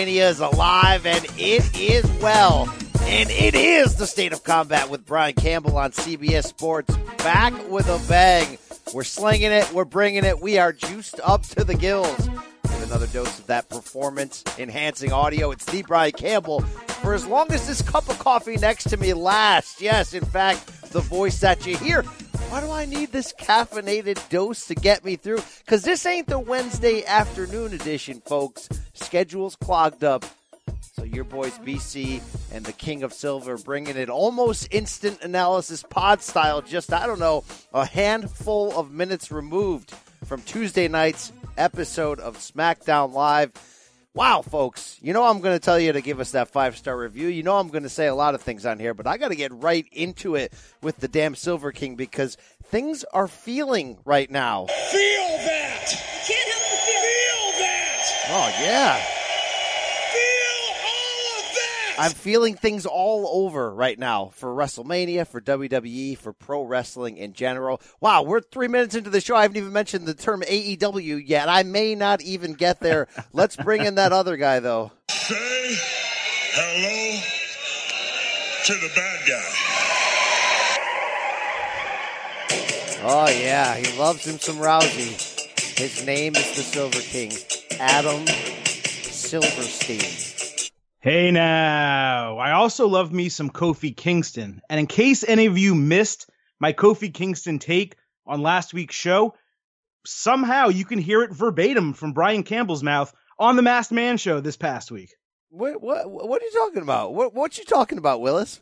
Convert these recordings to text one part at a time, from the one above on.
WrestleMania is alive and it is well. And it is the state of combat with Brian Campbell on CBS Sports. Back with a bang. We're slinging it. We're bringing it. We are juiced up to the gills with another dose of that performance enhancing audio. It's the Brian Campbell for as long as this cup of coffee next to me lasts. Yes, in fact, the voice that you hear. Why do I need this caffeinated dose to get me through? Because this ain't the Wednesday afternoon edition, folks. Schedule's clogged up. So your boys BC and the King of Silver bringing it almost instant analysis pod style. Just I don't know, a handful of minutes removed from Tuesday night's episode of SmackDown Live. Wow, folks, you know I'm going to tell you to give us that five star review. You know I'm going to say a lot of things on here, but I got to get right into it with the damn Silver King because things are feeling right now. Feel that! You can't help but feel. Feel that! Oh yeah. I'm feeling things all over right now for WrestleMania, for WWE, for pro wrestling in general. Wow, we're three minutes into the show. I haven't even mentioned the term AEW yet. I may not even get there. Let's bring in that other guy, though. Say hello to the bad guy. Oh, yeah, he loves him some Rousey. His name is the Silver King, Adam Silverstein. Hey now, I also love me some Kofi Kingston. And in case any of you missed my Kofi Kingston take on last week's show, somehow you can hear it verbatim from Brian Campbell's mouth on the Masked Man show this past week. What, what, what are you talking about? What, what you talking about, Willis?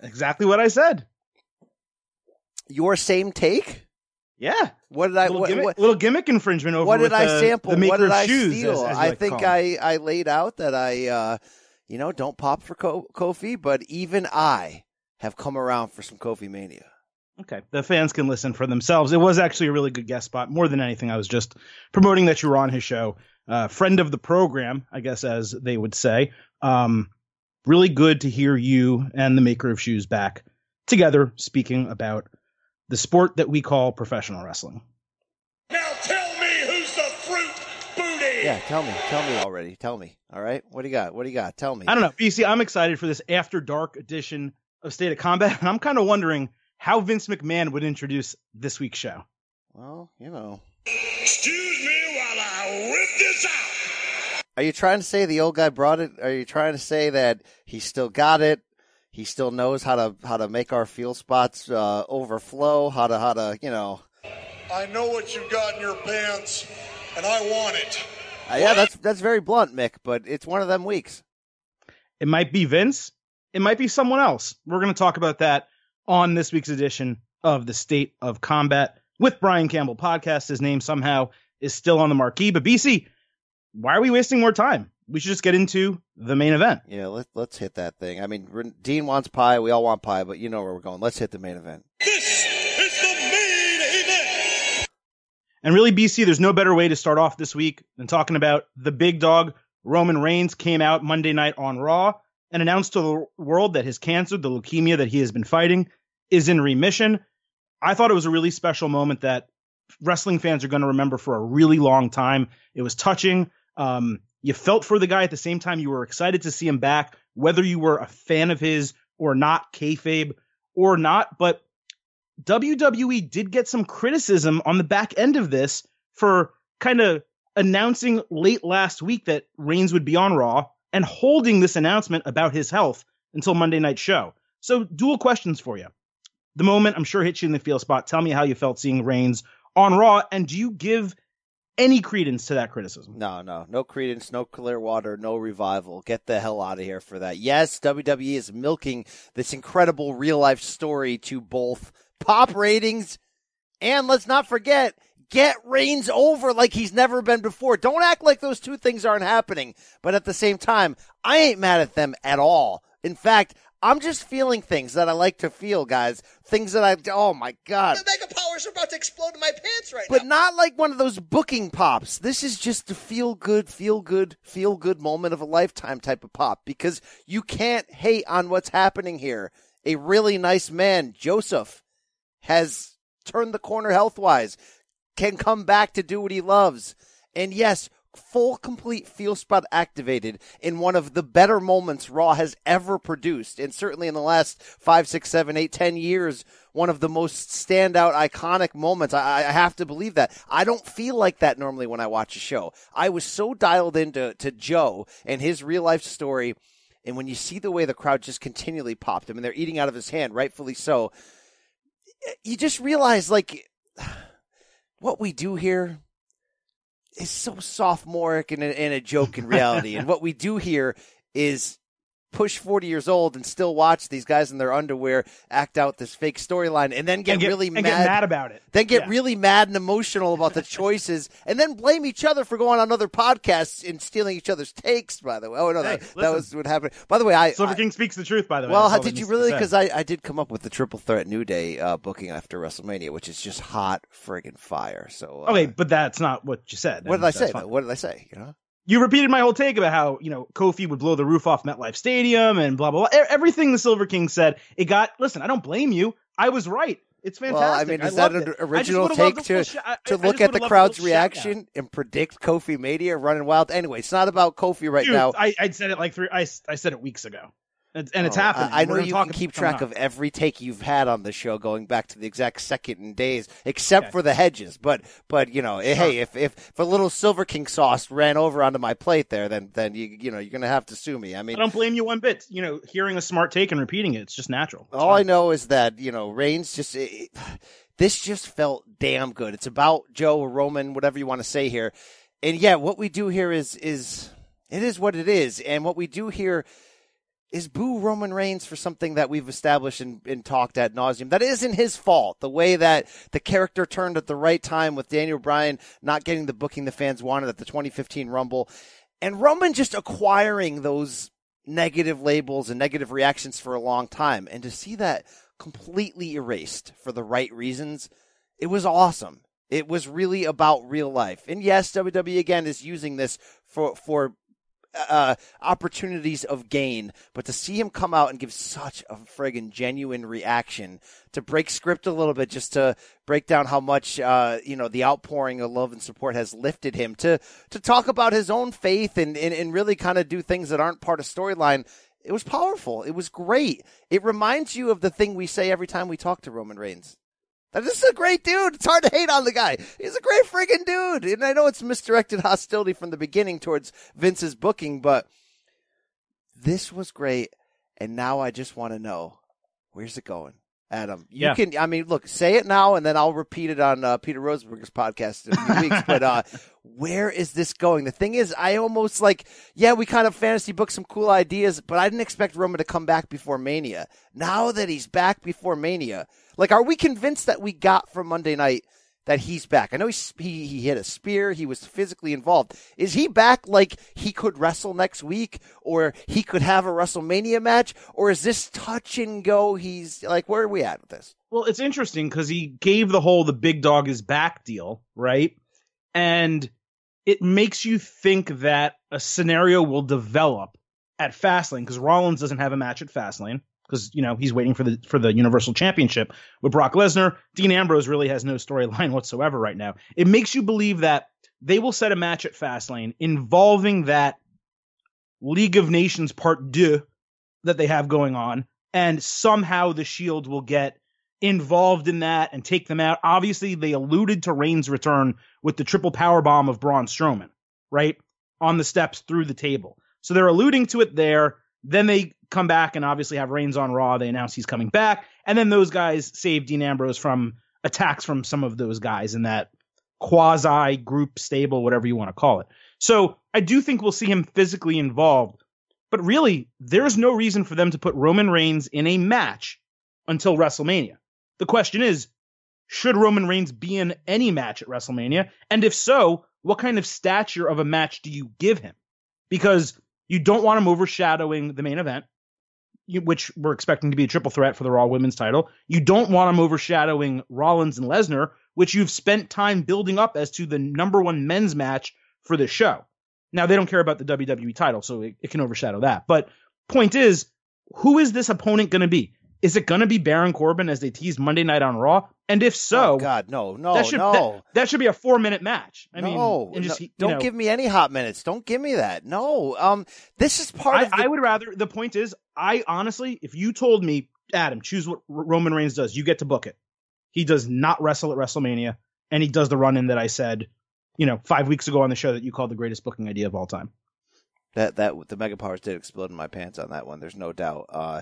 Exactly what I said. Your same take? Yeah. What did I? little, What, gimmick, what, little gimmick infringement over what did with I sample? the what did I shoes, steal? as- as I like think. I, I laid out that I, uh, you know, don't pop for Ko- Kofi, but even I have come around for some Kofi mania. Okay, the fans can listen for themselves. It was actually a really good guest spot. More than anything, I was just promoting that you were on his show. Uh, friend of the program, I guess, as they would say. Um, really good to hear you and the maker of shoes back together speaking about the sport that we call professional wrestling. Yeah, tell me, tell me already. Tell me. All right, what do you got? What do you got? Tell me. I don't know, You see, I'm excited for this after dark edition of State of Combat, and I'm kind of wondering how Vince McMahon would introduce this week's show. Well, you know, Excuse me while I whip this out! are you trying to say the old guy brought it? Are you trying to say that he still got it? He still knows how to how to make our feel spots uh, overflow. How to how to you know. I know what you've got in your pants, and I want it. Uh, yeah, that's that's very blunt, Mick, but it's one of them weeks. It might be Vince. It might be someone else. We're going to talk about that on this week's edition of the State of Combat with Brian Campbell podcast. His name somehow is still on the marquee. But BC, why are we wasting more time? We should just get into the main event. Yeah, let, let's hit that thing. I mean, Dean wants pie. We all want pie, but you know where we're going. Let's hit the main event. And really, BC, there's no better way to start off this week than talking about the big dog. Roman Reigns came out Monday night on Raw and announced to the world that his cancer, the leukemia that he has been fighting, is in remission. I thought it was a really special moment that wrestling fans are going to remember for a really long time. It was touching. Um, you felt for the guy at the same time. You were excited to see him back, whether you were a fan of his or not, kayfabe or not. But WWE did get some criticism on the back end of this for kind of announcing late last week that Reigns would be on Raw and holding this announcement about his health until Monday night show. So, dual questions for you. The moment I'm sure hit you in the feel spot. Tell me how you felt seeing Reigns on Raw, and do you give any credence to that criticism? No, no, no credence, no clear water, no revival. Get the hell out of here for that. Yes, WWE is milking this incredible real life story to both pop ratings and let's not forget, get Reigns over like he's never been before. Don't act like those two things aren't happening. But at the same time, I ain't mad at them at all. In fact, I'm just feeling things that I like to feel, guys. Things that I, oh my God. The mega powers are about to explode in my pants right But now. But not like one of those booking pops. This is just a feel good, feel good, feel good moment of a lifetime type of pop because you can't hate on what's happening here. A really nice man, Joseph, has turned the corner health wise, can come back to do what he loves. And yes, full complete feel spot activated in one of the better moments Raw has ever produced, and certainly in the last five, six, seven, eight, ten years, one of the most standout, iconic moments. I, I have to believe that. I don't feel like that normally when I watch a show. I was so dialed into to Joe and his real life story. And when you see the way the crowd just continually popped him and they're eating out of his hand, rightfully so, you just realize like what we do here is so sophomoric and a, and a joke in reality. and what we do here is push 40 years old and still watch these guys in their underwear act out this fake storyline and then get, and get really mad. get mad about it. Then get Yeah. really mad and emotional about the choices, and then blame each other for going on other podcasts and stealing each other's takes. By the way, oh no, Hey, that, that was what happened. By the way, I, Silver I- King speaks the truth, by the way. well, That's how all that did you needs to be really? Because I, I did come up with the triple threat New Day uh, booking after WrestleMania, which is just hot friggin' fire. So, uh, Okay, but that's not what you said. what did I say? fine. What did I say? You know, You repeated my whole take about how you know Kofi would blow the roof off MetLife Stadium and blah blah blah. Everything the Silver King said, it got. Listen, I don't blame you. I was right. It's fantastic. well, I mean, is that an. I original take to sh- I- I- to I look at the would've loved a crowd's reaction and predict Kofi Mania running wild? Anyway, it's not about Kofi right Dude, now. I, I said it like three. I, I said it weeks ago, and, and it's Oh, happening. I, I know you talk can keep track of every take you've had on the show, going back to the exact second and days, except Okay. for the hedges. But but you know, eh, hey, if, if if a little Silver King sauce ran over onto my plate there, then then you you know you're gonna have to sue me. I mean, I don't blame you one bit. You know, hearing a smart take and repeating it, it's just natural. It's All I know is that you know Reigns just it, this just felt damn good. It's about Joe or Roman, whatever you want to say here, and yeah, what we do here is is it is what it is, and what we do here is boo Roman Reigns for something that we've established and, and talked at nauseum. That isn't his fault. The way that the character turned at the right time with Daniel Bryan not getting the booking the fans wanted at the 2015 Rumble, and Roman just acquiring those negative labels and negative reactions for a long time, and to see that completely erased for the right reasons, it was awesome. It was really about real life. And yes, WWE again is using this for for uh, opportunities of gain, but to see him come out and give such a friggin' genuine reaction to break script a little bit, just to break down how much uh, you know the outpouring of love and support has lifted him to to talk about his own faith and and, and really kind of do things that aren't part of storyline. It was powerful. It was great. It reminds you of the thing we say every time we talk to Roman Reigns. This is a great dude. It's hard to hate on the guy. He's a great friggin' dude. And I know it's misdirected hostility from the beginning towards Vince's booking, but this was great. And now I just want to know where's it going? Adam, you Yeah. can, I mean, look, say it now and then I'll repeat it on uh, Peter Rosenberg's podcast in a few weeks. But uh, where is this going? The thing is, I almost like, yeah, we kind of fantasy booked some cool ideas, but I didn't expect Roman to come back before Mania. Now that he's back before Mania, like, are we convinced that we got from Monday night that he's back? I know he's, he he hit a spear. He was physically involved. Is he back? Like he could wrestle next week, or he could have a WrestleMania match, or is this touch and go? He's like, where are we at with this? Well, it's interesting because he gave the whole the big dog is back deal, right? And it makes you think that a scenario will develop at Fastlane because Rollins doesn't have a match at Fastlane because you know he's waiting for the for the Universal Championship with Brock Lesnar. Dean Ambrose really has no storyline whatsoever right now. It makes you believe that they will set a match at Fastlane involving that League of Nations Part Deux that they have going on, and somehow the Shield will get involved in that and take them out. Obviously, they alluded to Reigns' return with the triple power bomb of Braun Strowman, right? On the steps through the table. So they're alluding to it there. Then they come back and obviously have Reigns on Raw. They announce he's coming back. And then those guys save Dean Ambrose from attacks from some of those guys in that quasi group stable, whatever you want to call it. So I do think we'll see him physically involved. But really, there's no reason for them to put Roman Reigns in a match until WrestleMania. The question is, should Roman Reigns be in any match at WrestleMania? And if so, what kind of stature of a match do you give him? Because you don't want him overshadowing the main event, which we're expecting to be a triple threat for the Raw Women's title. You don't want him overshadowing Rollins and Lesnar, which you've spent time building up as to the number one men's match for this show. Now, they don't care about the WWE title, so it, it can overshadow that. But point is, who is this opponent going to be? Is it going to be Baron Corbin as they tease Monday night on Raw? And if so, oh God, no, no, that should, no. That, that should be a four minute match. I no, mean, just, no, don't know, give me any hot minutes. Don't give me that. No, um, this is part I, of. The, I would rather. The point is, I honestly, if you told me, Adam, choose what Roman Reigns does, you get to book it. He does not wrestle at WrestleMania, and he does the run in that I said, you know, five weeks ago on the show that you called the greatest booking idea of all time. that that the mega powers did explode in my pants on that one. There's no doubt. Uh,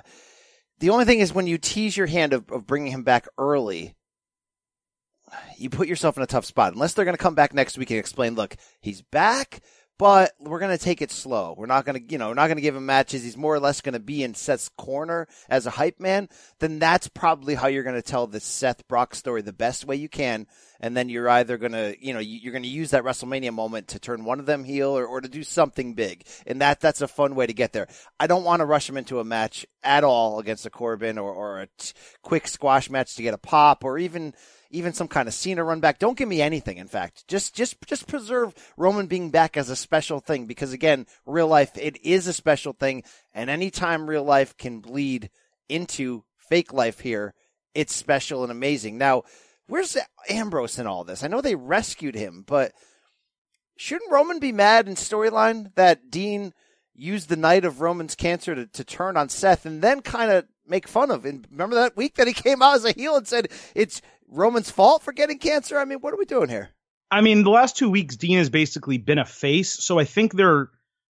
the only thing is when you tease your hand of, of bringing him back early, you put yourself in a tough spot. Unless they're going to come back next week and explain, look, he's back, but we're going to take it slow. We're not going to, you know, we're not going to give him matches. He's more or less going to be in Seth's corner as a hype man. Then that's probably how you're going to tell the Seth Brock story the best way you can. And then you're either going to, you know, you're going to use that WrestleMania moment to turn one of them heel or, or to do something big. And that, that's a fun way to get there. I don't want to rush him into a match at all against a Corbin or, or a t- quick squash match to get a pop or even, even some kind of Cena run back. Don't give me anything. In fact, just just just preserve Roman being back as a special thing because again, real life it is a special thing, and anytime real life can bleed into fake life here, it's special and amazing. Now, where's Ambrose in all this? I know they rescued him, but shouldn't Roman be mad in storyline that Dean used the night of Roman's cancer to, to turn on Seth and then kind of make fun of. And remember that week that he came out as a heel and said it's Roman's fault for getting cancer? I mean, what are we doing here? I mean, the last two weeks, Dean has basically been a face. So I think they're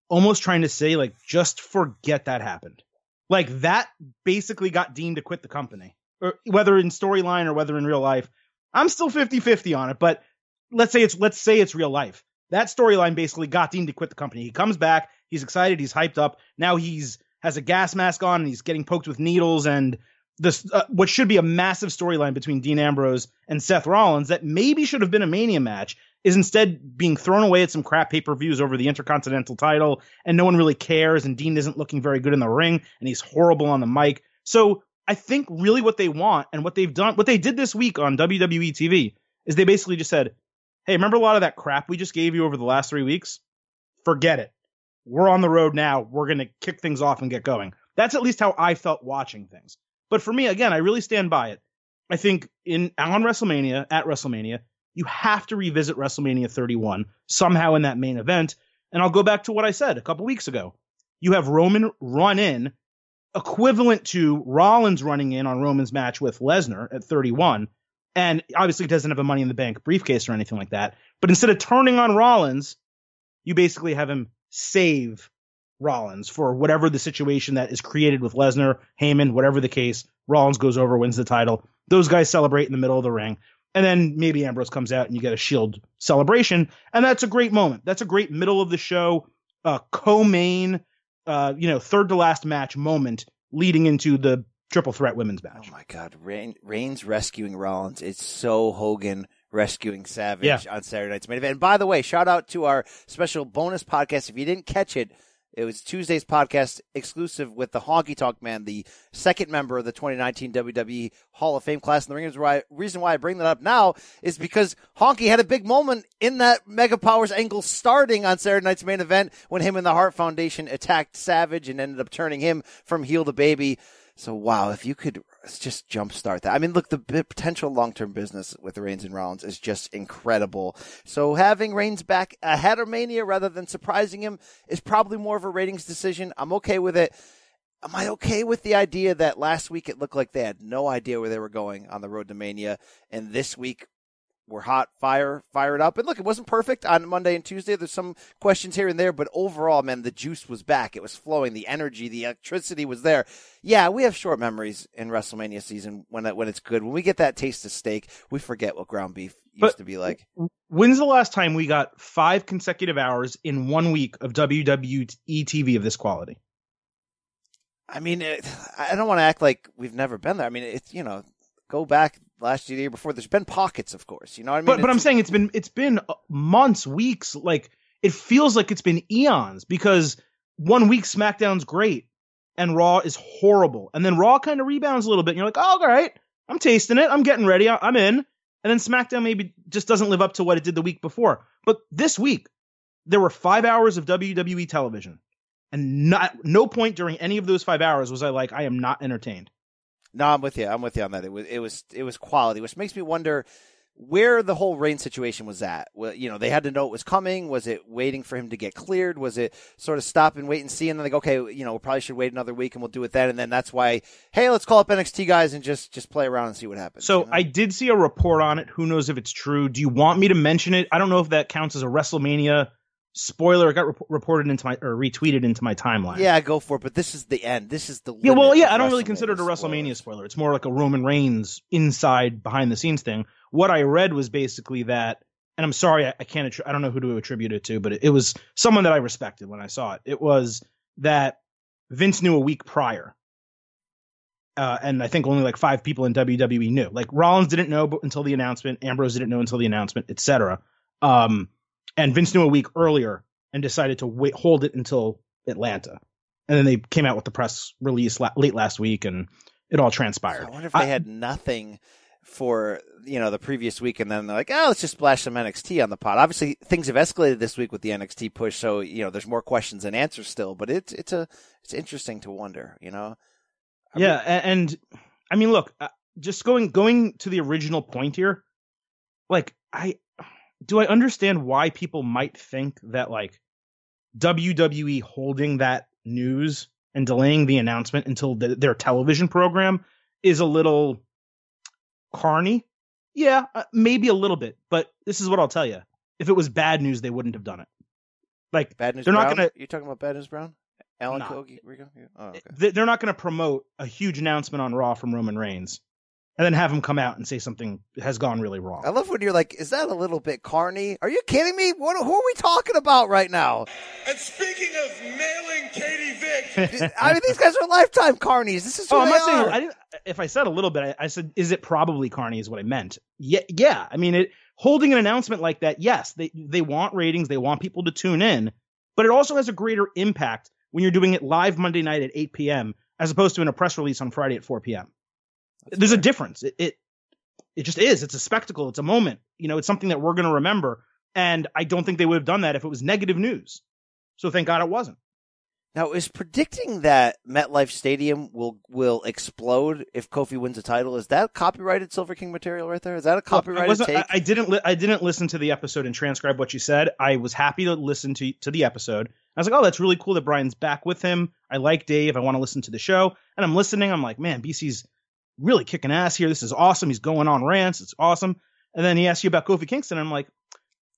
almost trying to say, like, just forget that happened. Like, that basically got Dean to quit the company, or whether in storyline or whether in real life. I'm still 50 50 on it, but let's say it's let's say it's real life. That storyline basically got Dean to quit the company. He comes back, he's excited, he's hyped up. Now he's has a gas mask on and he's getting poked with needles and this uh, what should be a massive storyline between Dean Ambrose and Seth Rollins that maybe should have been a Mania match is instead being thrown away at some crap pay per views over the Intercontinental title, and no one really cares. And Dean isn't looking very good in the ring, and he's horrible on the mic. So I think really what they want and what they've done, what they did this week on WWE TV, is they basically just said, "Hey, remember a lot of that crap we just gave you over the last three weeks? Forget it. We're on the road now. We're gonna kick things off and get going." That's at least how I felt watching things. But for me, again, I really stand by it. I think in on WrestleMania, at WrestleMania, you have to revisit WrestleMania 31 somehow in that main event. And I'll go back to what I said a couple weeks ago. You have Roman run in, equivalent to Rollins running in on Roman's match with Lesnar at 31. And obviously, doesn't have a Money in the Bank briefcase or anything like that. But instead of turning on Rollins, you basically have him save Rollins for whatever the situation that is created with Lesnar, Heyman, whatever the case. Rollins goes over, wins the title. Those guys celebrate in the middle of the ring. And then maybe Ambrose comes out and you get a Shield celebration. And that's a great moment. That's a great middle of the show, uh, co main, uh, you know, third to last match moment leading into the triple threat women's match. Oh my God. Reign, Reigns rescuing Rollins. It's so Hogan rescuing Savage Yeah. on Saturday night's main event. And by the way, shout out to our special bonus podcast. If you didn't catch it, it was Tuesday's podcast exclusive with the Honky Tonk Man, the second member of the 2019 WWE Hall of Fame class. And the reason why I bring that up now is because Honky had a big moment in that Mega Powers angle starting on Saturday night's main event when him and the Hart Foundation attacked Savage and ended up turning him from heel to baby. So wow, if you could just jumpstart that. I mean, look, the potential long-term business with Reigns and Rollins is just incredible. So having Reigns back ahead of Mania rather than surprising him is probably more of a ratings decision. I'm okay with it. Am I okay with the idea that last week it looked like they had no idea where they were going on the road to Mania, and this week we're hot, fire, fired up. And look, it wasn't perfect on Monday and Tuesday. There's some questions here and there, but overall, man, the juice was back. It was flowing. The energy, the electricity was there. Yeah, we have short memories in WrestleMania season when it, when it's good. When we get that taste of steak, we forget what ground beef used But- to be like. When's the last time we got five consecutive hours in one week of WWE TV of this quality? I mean, it, I don't want to act like we've never been there. I mean, it's you know, go back last year, the year before. There's been pockets, of course. You know what I mean? but but I'm saying it's been it's been uh, months, weeks. Like it feels like it's been eons because one week SmackDown's great and Raw is horrible, and then Raw kind of rebounds a little bit. And you're like, oh, all right, I'm tasting it, I'm getting ready, I'm in. And then SmackDown maybe just doesn't live up to what it did the week before. But this week there were five hours of WWE television, and not no point during any of those five hours was I like, I am not entertained. No, I'm with you. I'm with you on that. It was it was it was quality, which makes me wonder where the whole rain situation was at. Well, you know, they had to know it was coming. Was it waiting for him to get cleared? Was it sort of stop and wait and see, and then like, okay, you know, we probably should wait another week and we'll do it then. And then that's why, hey, let's call up NXT guys and just just play around and see what happens. So you know? I did see a report on it. Who knows if it's true? Do you want me to mention it? I don't know if that counts as a WrestleMania spoiler. It got rep- reported into my or retweeted into my timeline. yeah, go for it. But this is the end. This is the Yeah, well, yeah, I don't really consider it a. WrestleMania spoiler. It's more like a Roman Reigns inside behind the scenes thing. What I read was basically that, and I'm sorry, I, I can't, attri- I don't know who to attribute it to, but it, it was someone that I respected when I saw it. It was that Vince knew a week prior. Uh, and I think only like five people in WWE knew. Like Rollins didn't know until the announcement, Ambrose didn't know until the announcement, etc. Um, and Vince knew a week earlier and decided to wait, hold it until Atlanta and then they came out with the press release la- late last week, and it all transpired. I wonder if they had nothing for you know the previous week, and then they're like, oh, let's just splash some NXT on the pot. Obviously, things have escalated this week with the NXT push, so you know there's more questions than answers still. But it's it's a it's interesting to wonder, you know. I yeah, mean- and I mean, look, uh, just going going to the original point here, like I do I understand why people might think that like WWE holding that news and delaying the announcement until the, their television program is a little carny. Yeah, uh, maybe a little bit, but this is what I'll tell you: if it was bad news, they wouldn't have done it. Like Bad news. They're not gonna- You're talking about bad news, Brown? Alan No. Coage? Rico? Yeah. Oh, okay. they're not going to promote a huge announcement on Raw from Roman Reigns and then have him come out and say something has gone really wrong. I love when you're like, is that a little bit carny? Are you kidding me? What? Who are we talking about right now? And speaking of nailing Katie Vick, I mean, these guys are lifetime carnies. This is oh, who Oh, I'm they not saying. are. I didn't, if I said a little bit, I, I said, "Is it probably Carney?" Is what I meant. Yeah, yeah. I mean, it holding an announcement like that. Yes, they they want ratings. They want people to tune in, but it also has a greater impact when you're doing it live Monday night at 8 p.m. as opposed to in a press release on Friday at 4 p.m. There's a difference. It, it it just is. It's a spectacle. It's a moment. You know, it's something that we're going to remember. And I don't think they would have done that if it was negative news. So thank God it wasn't. Now, is predicting that MetLife Stadium will will explode if Kofi wins a title is that copyrighted Silver King material right there? Is that a Look, I, copyrighted take? I, I didn't. Li- I didn't listen to the episode and transcribe what you said. I was happy to listen to to the episode. I was like, oh, that's really cool that Brian's back with him. I like Dave. I want to listen to the show. And I'm listening. I'm like, man, BC's really kicking ass here. This is awesome. He's going on rants. It's awesome. And then he asks you about Kofi Kingston. And I'm like,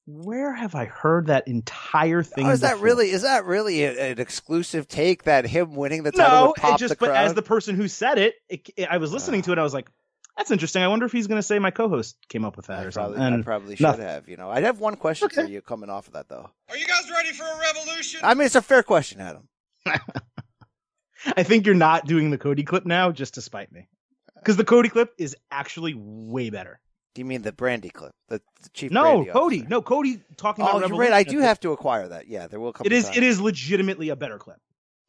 where have I heard that entire thing? Oh, is that really is that really a, an exclusive take that him winning the title No, would pop it just the but crowd? as the person who said it, it, it- I was listening to it. I was like, that's interesting. I wonder if he's going to say my co-host came up with that I or probably, something. I And probably should nothing. have. You know, I'd have one question for you coming off of that though. are you guys ready for a revolution? I mean, it's a fair question, Adam. I think you're not doing the Cody clip now just to spite me. Because the Cody clip is actually way better. Do you mean the Brandi clip, the, the chief? No, Cody. No, Cody talking about Oh, you're right. I do have to acquire that. Yeah, there will come. It is. Time. It is legitimately a better clip.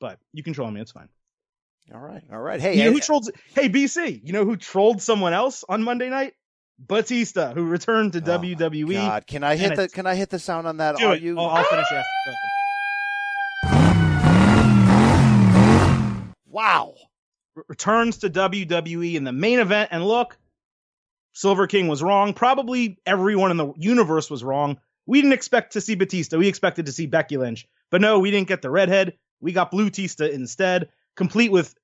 But you control me. It's fine. All right. All right. Hey, you know who trolled? Hey, BC. You know who trolled someone else on Monday night? Batista, who returned to Oh, WWE. God, can I hit the can I hit the sound on that? Do Are it. you? I'll, I'll finish after. Wow. Re- returns to WWE in the main event. And look, Silver King was wrong. Probably everyone in the universe was wrong. We didn't expect to see Batista. We expected to see Becky Lynch. But no, we didn't get the redhead. We got Blue Tista instead, complete with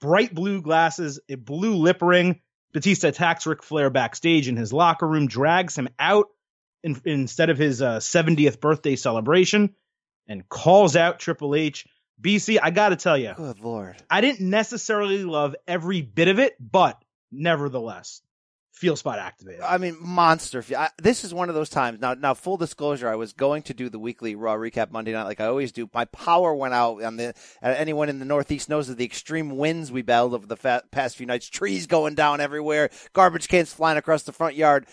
bright blue glasses, a blue lip ring. Batista attacks Ric Flair backstage in his locker room, drags him out in, instead of his uh, 70th birthday celebration, and calls out Triple H. BC, I got to tell you, Good lord. I didn't necessarily love every bit of it, but nevertheless, feel spot activated. I mean, monster. I, this is one of those times. Now, now, full disclosure, I was going to do the weekly Raw recap Monday night, like I always do. My power went out on the. Uh, anyone in the Northeast knows of the extreme winds we battled over the fa- past few nights. Trees going down everywhere, garbage cans flying across the front yard.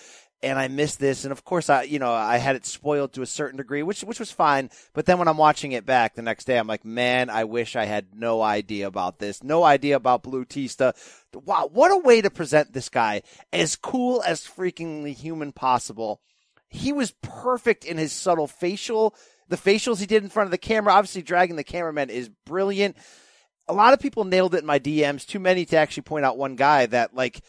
And I missed this, and of course, I you know I had it spoiled to a certain degree, which which was fine. But then when I'm watching it back the next day, I'm like, man, I wish I had no idea about this, no idea about Blue Tista. Wow, what a way to present this guy as cool as freakingly human possible. He was perfect in his subtle facial, the facials he did in front of the camera. Obviously, dragging the cameraman is brilliant. a lot of people nailed it in my DMs. Too many to actually point out one guy that like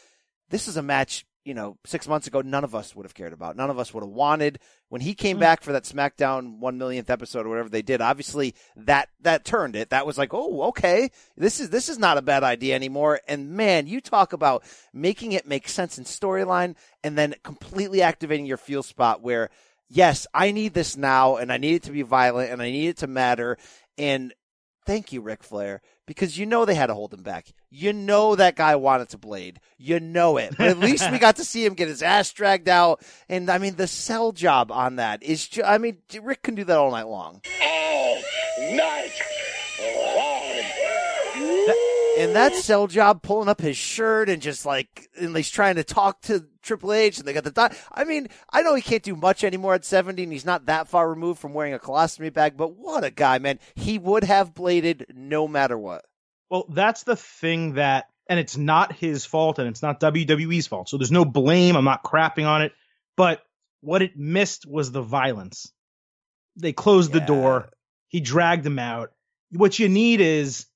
this is a match. You know, six months ago, none of us would have cared about. None of us would have wanted when he came mm. back for that SmackDown one millionth episode or whatever they did. Obviously, that that turned it. That was like, oh, okay, this is this is not a bad idea anymore. And man, you talk about making it make sense in storyline and then completely activating your feel spot where yes, I need this now and I need it to be violent and I need it to matter. And thank you, Ric Flair, because you know they had to hold him back. You know that guy wanted to blade. You know it. But at least we got to see him get his ass dragged out. And I mean, the sell job on that is, ju- I mean, Ric can do that all night long. All night long. And that sell job pulling up his shirt and just like, and he's trying to talk to Triple H and they got the dot. I mean, I know he can't do much anymore at 70 and he's not that far removed from wearing a colostomy bag, but what a guy, man. He would have bladed no matter what. Well, that's the thing that, and it's not his fault and it's not WWE's fault. So there's no blame. I'm not crapping on it. But what it missed was the violence. They closed yeah. the door. He dragged him out. What you need is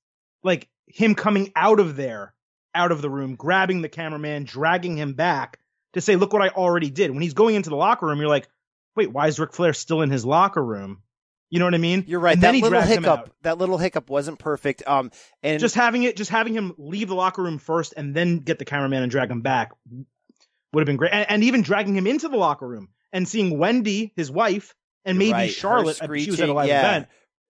like him coming out of there, out of the room, grabbing the cameraman, dragging him back to say, look what I already did. When he's going into the locker room, you're like, wait, why is Ric Flair still in his locker room? You know what I mean? You're right. And that little hiccup, that little hiccup wasn't perfect. Um, and just having it, just having him leave the locker room first and then get the cameraman and drag him back would have been great. And, and even dragging him into the locker room and seeing Wendy, his wife, and maybe right. Charlotte. She was at a live yeah. event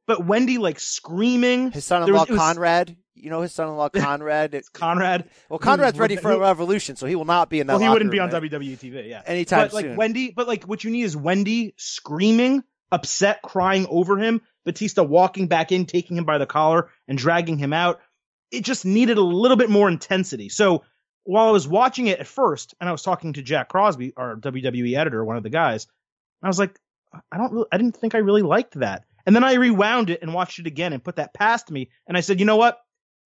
but Wendy like screaming. His son-in-law was, Conrad. You know his son-in-law Conrad. It's Conrad. Well, Conrad's ready for a revolution, so he will not be in that. Well, he wouldn't be on right? WWE TV. Yeah, anytime but, like soon. Wendy, but like what you need is Wendy screaming, upset, crying over him. Batista walking back in, taking him by the collar and dragging him out. It just needed a little bit more intensity. So while I was watching it at first, and I was talking to Jack Crosby, our WWE editor, one of the guys, I was like, I don't really, I didn't think I really liked that. And then I rewound it and watched it again and put that past me. And I said, you know what?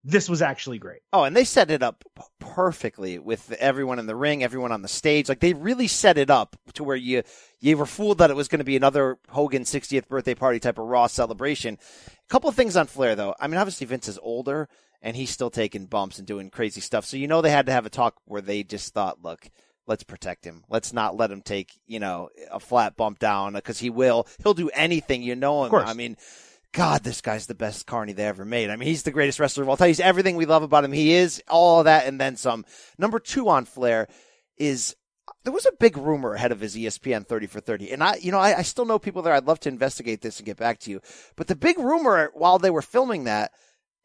This was actually great. Oh, and they set it up perfectly with everyone in the ring, everyone on the stage. Like they really set it up to where you you were fooled that it was going to be another Hogan 60th birthday party type of Raw celebration. A couple of things on Flair though. I mean, obviously Vince is older and he's still taking bumps and doing crazy stuff. So you know they had to have a talk where they just thought, look, let's protect him. Let's not let him take, you know, a flat bump down because he will. He'll do anything. You know him. I mean, God, this guy's the best carny they ever made. I mean, he's the greatest wrestler of all time. He's everything we love about him. He is all that and then some. Number two on Flair is there was a big rumor ahead of his ESPN 30 for 30. And I, you know, I, I still know people there. I'd love to investigate this and get back to you. But the big rumor while they were filming that,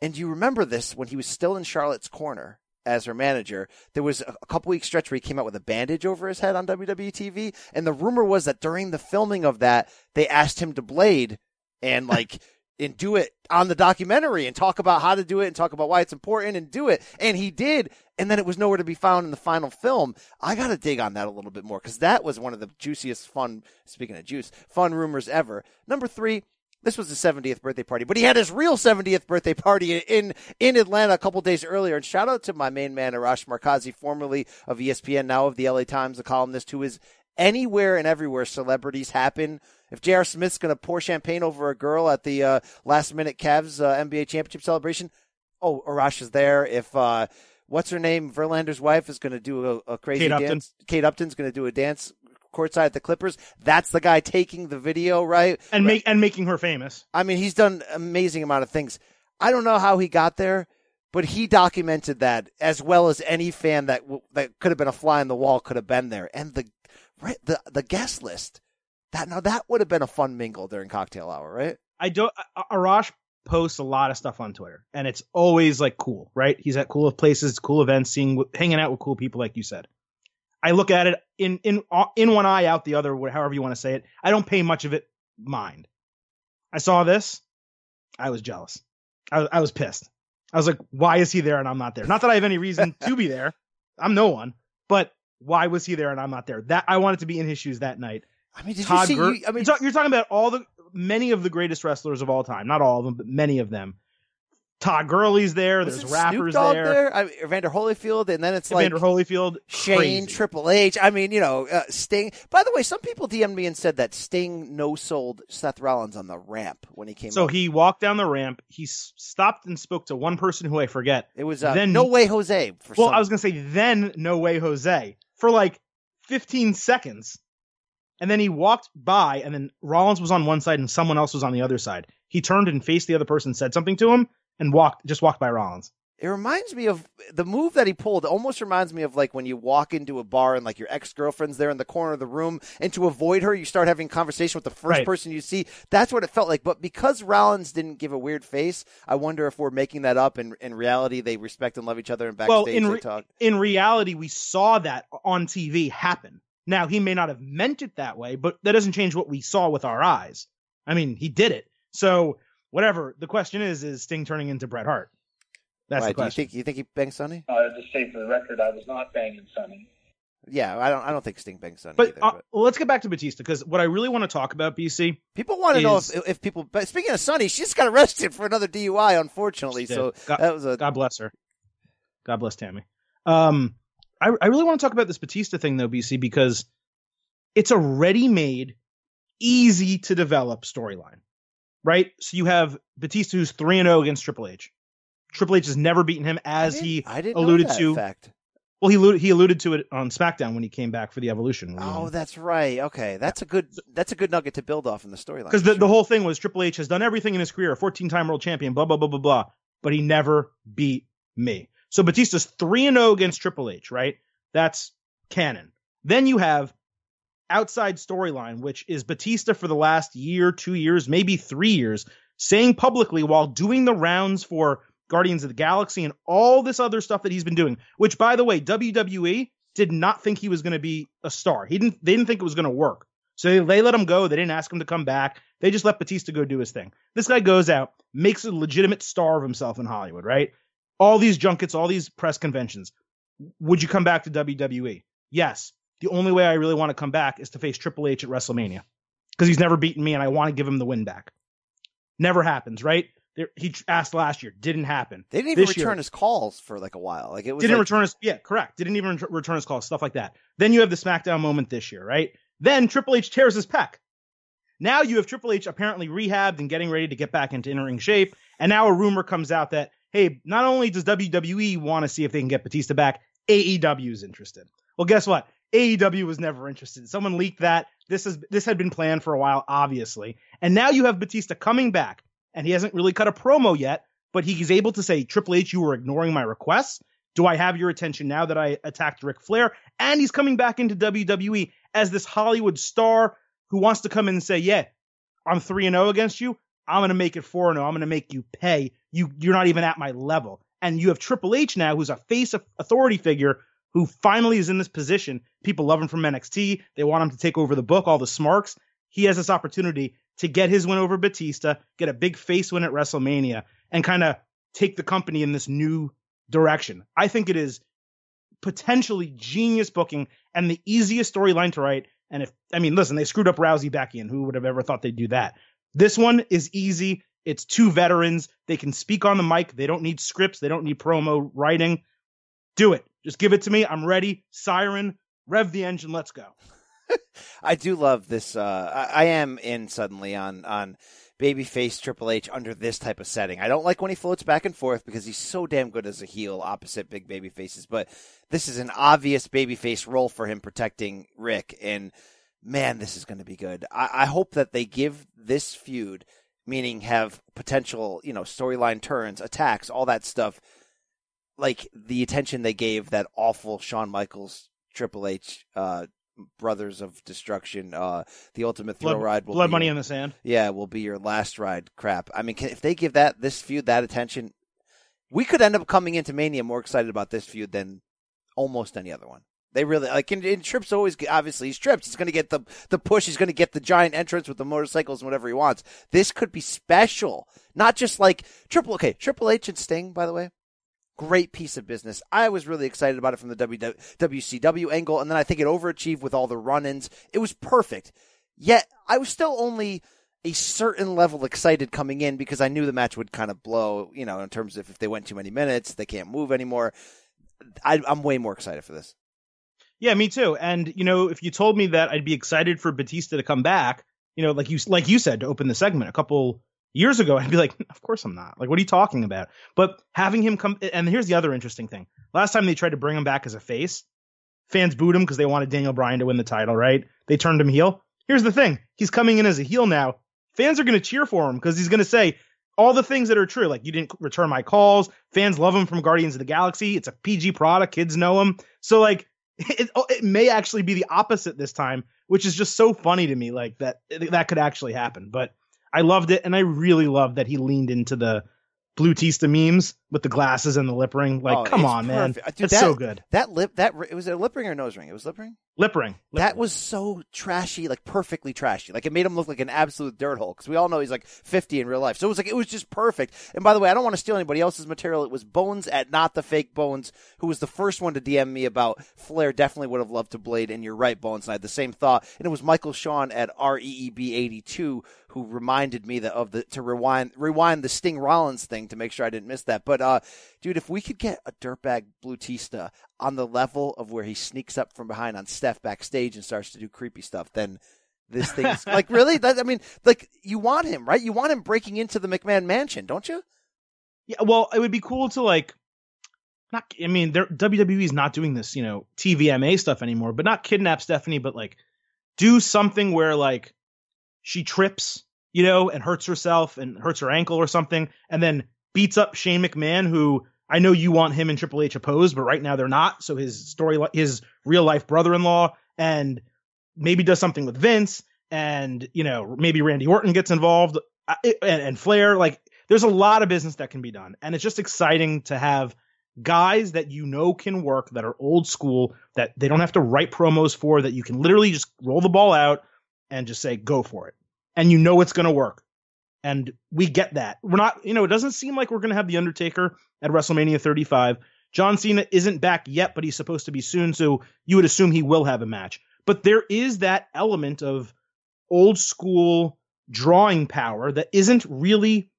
and you remember this when he was still in Charlotte's corner as her manager, there was a couple weeks stretch where he came out with a bandage over his head on WWE TV, and the rumor was that during the filming of that, they asked him to blade and like and do it on the documentary and talk about how to do it and talk about why it's important and do it, and he did, and then it was nowhere to be found in the final film. I got to dig on that a little bit more because that was one of the juiciest, fun. Speaking of juice, fun rumors ever. Number three. This was his 70th birthday party, but he had his real 70th birthday party in, in Atlanta a couple days earlier. And shout out to my main man, Arash Markazi, formerly of ESPN, now of the LA Times, a columnist who is anywhere and everywhere celebrities happen. If J.R. Smith's going to pour champagne over a girl at the uh, last minute Cavs uh, NBA championship celebration, oh, Arash is there. If, uh, what's her name? Verlander's wife is going to do a, a crazy Kate dance. Upton. Kate Upton's going to do a dance courtside at the Clippers. That's the guy taking the video, right? And make and making her famous. I mean, he's done amazing amount of things. I don't know how he got there, but he documented that as well as any fan that that could have been a fly on the wall could have been there. And the right the the guest list. That now that would have been a fun mingle during cocktail hour, right? I don't. Arash posts a lot of stuff on Twitter, and it's always like cool, right? He's at cool places, cool events, seeing, hanging out with cool people, like you said. I look at it in in uh, in one eye, out the other, however you want to say it. I don't pay much of it mind. I saw this, I was jealous. I, I was pissed. I was like, why is he there and I'm not there? Not that I have any reason to be there. I'm no one, but why was he there and I'm not there? That I wanted to be in his shoes that night. I mean, did Todd you see? Ger- you, I mean, you're, talk, you're talking about all the many of the greatest wrestlers of all time. Not all of them, but many of them. Todd Gurley's there. There's rappers there. there? I mean, Evander Holyfield, and then it's like Evander Holyfield. Shane, crazy. Triple H. I mean, you know, uh, Sting. By the way, some people DM'd me and said that Sting no sold Seth Rollins on the ramp when he came. So up. he walked down the ramp. He s- stopped and spoke to one person who I forget. it was uh, then- no way Jose. For Well, some, I was gonna say then no way Jose for like 15 seconds, and then he walked by, and then Rollins was on one side and someone else was on the other side. He turned and faced the other person, said something to him, and walked just walked by Rollins. It reminds me of the move that he pulled. Almost reminds me of like when you walk into a bar and like your ex girlfriend's there in the corner of the room, and to avoid her, you start having conversation with the first Right. person you see. That's what it felt like. But because Rollins didn't give a weird face, I wonder if we're making that up. And in reality, they respect and love each other, and backstage Well, in re- talk. In reality, we saw that on TV happen. Now he may not have meant it that way, but that doesn't change what we saw with our eyes. I mean, he did it. So whatever. The question is, is Sting turning into Bret Hart? That's Why, the do you think you think he banged Sunny? Uh, just say for the record, I was not banging Sunny. Yeah, I don't. I don't think Sting bangs Sunny. but, either, uh, but let's get back to Batista because what I really want to talk about, BC, people want to know if, if people. But speaking of Sunny, she just got arrested for another DUI. Unfortunately, so. God- that was a God bless her. God bless Tammy. Um, I, I really want to talk about this Batista thing though, BC, because it's a ready-made, easy to develop storyline, right? So you have Batista who's three and zero against Triple H. Triple H has never beaten him, as I he I didn't know alluded that to. fact. Well, he alluded, he alluded to it on SmackDown when he came back for the Evolution. Oh, that's right. Okay, that's a good that's a good nugget to build off in the storyline. because the, for the whole thing was Triple H has done everything in his career, 14 time world champion, blah blah blah blah blah, but he never beat me. So Batista's three and zero against Triple H, right? That's canon. Then you have outside storyline, which is Batista for the last year, two years, maybe three years, saying publicly while doing the rounds for Guardians of the Galaxy and all this other stuff that he's been doing. Which, by the way, WWE did not think he was going to be a star. He didn't. They didn't think it was going to work. So they, they let him go. They didn't ask him to come back. They just let Batista go do his thing. This guy goes out, makes a legitimate star of himself in Hollywood, right? All these junkets, all these press conventions. Would you come back to WWE? Yes. The only way I really want to come back is to face Triple H at WrestleMania because he's never beaten me and I want to give him the win back. Never happens, right? There, he asked last year, didn't happen. they didn't even this year- return his calls for like a while. Like it was didn't like, return his yeah correct didn't even ret- return his calls, stuff like that then you have the smackdown moment this year right then triple h tears his pec now you have triple h apparently rehabbed and getting ready to get back into in-ring shape and now a rumor comes out that hey not only does wwe want to see if they can get batista back aew is interested. Well guess what? Aew was never interested. Someone leaked that. This is this had been planned for a while obviously. And now you have batista coming back and he hasn't really cut a promo yet but he's able to say triple h you were ignoring my requests. Do I have your attention now that I attacked Ric Flair? And he's coming back into WWE as this Hollywood star who wants to come in and say, "Yeah, I'm three and zero against you. I'm gonna make it four and zero. I'm gonna make you pay. You you're not even at my level." And you have Triple H now, who's a face of authority figure who finally is in this position. People love him from NXT. They want him to take over the book, all the smarks. He has this opportunity to get his win over Batista, get a big face win at WrestleMania, and kind of take the company in this new direction. I think it is potentially genius booking and the easiest storyline to write. And if I mean, listen, they screwed up Rousey back in. Who would have ever thought they'd do that? This one is easy. It's two veterans. They can speak on the mic. They don't need scripts. They don't need promo writing. Do it. Just give it to me. I'm ready. Siren, rev the engine. Let's go. I do love this. Uh, I, I am in suddenly on on babyface Triple H under this type of setting. I don't like when he floats back and forth because he's so damn good as a heel opposite big baby faces. But this is an obvious babyface role for him protecting Ric, and man, this is going to be good. I, I hope that they give this feud, meaning have potential, you know, storyline turns, attacks, all that stuff, like the attention they gave that awful Shawn Michaels Triple H. Uh, Brothers of Destruction, uh, the Ultimate Thrill Blood, Ride will blood money your- in the sand. yeah, will be your last ride. Crap. I mean, can, if they give that this feud that attention, we could end up coming into Mania more excited about this feud than almost any other one. They really like. And Trips always obviously he's Trips. He's going to get the the push. He's going to get the giant entrance with the motorcycles and whatever he wants. This could be special, not just like Triple. Okay, Triple H and Sting, by the way. Great piece of business. I was really excited about it from the WCW angle, and then I think it overachieved with all the run ins. It was perfect. Yet, I was still only a certain level excited coming in because I knew the match would kind of blow, you know, in terms of if they went too many minutes, they can't move anymore. I, I'm way more excited for this. Yeah, me too. And you know, if you told me that I'd be excited for Batista to come back, you know, like you like you said to open the segment a couple years ago, I'd be like, of course I'm not. Like, what are you talking about? But having him come, and here's the other interesting thing. Last time they tried to bring him back as a face, fans booed him because they wanted Daniel Bryan to win the title, right? They turned him heel. Here's the thing: he's coming in as a heel now. Fans are going to cheer for him because he's going to say all the things that are true. Like you didn't return my calls. Fans love him from Guardians of the Galaxy. It's a PG product. Kids know him. So like it, oh, it may actually be the opposite this time, which is just so funny to me. Like that that could actually happen. But I loved it, and I really loved that he leaned into the Blue Tista memes with the glasses and the lip ring. Like, Oh, come on, man, perfect. Dude, it's that- so good. That lip, that it was a lip ring or nose ring? It was lip ring. Lip ring. Lip that ring. was so trashy, like perfectly trashy. Like it made him look like an absolute dirt hole because we all know he's like 50 in real life. So it was like it was just perfect. And by the way, I don't want to steal anybody else's material. It was Bones at Not the Fake Bones who was the first one to DM me about Flair. Definitely would have loved to blade. And you're right, Bones. And I had the same thought. And it was Michael Sean at REEB 82 who reminded me that of the to rewind rewind the Sting Rollins thing to make sure I didn't miss that. But uh, dude, if we could get a dirtbag Blutista on the level of where he sneaks up from behind on Steph backstage and starts to do creepy stuff, then this thing's like really. That I mean, like you want him, right? You want him breaking into the McMahon mansion, don't you? Yeah, well, it would be cool to like not I mean, they're WWE's not doing this, you know, TVMA stuff anymore, but not kidnap Stephanie, but like do something where like she trips, you know, and hurts herself and hurts her ankle or something, and then beats up Shane McMahon, who I know you want him and Triple H opposed, but right now they're not. So his story, his real life brother-in-law, and maybe does something with Vince, and you know, maybe Randy Orton gets involved, uh, and, and Flair. Like, there's a lot of business that can be done, and it's just exciting to have guys that you know can work that are old school that they don't have to write promos for that you can literally just roll the ball out and just say go for it and you know it's going to work and we get that. We're not you know it doesn't seem like we're going to have the undertaker at wrestlemania 35 john cena isn't back yet but he's supposed to be soon so you would assume he will have a match. But there is that element of old school drawing power that isn't really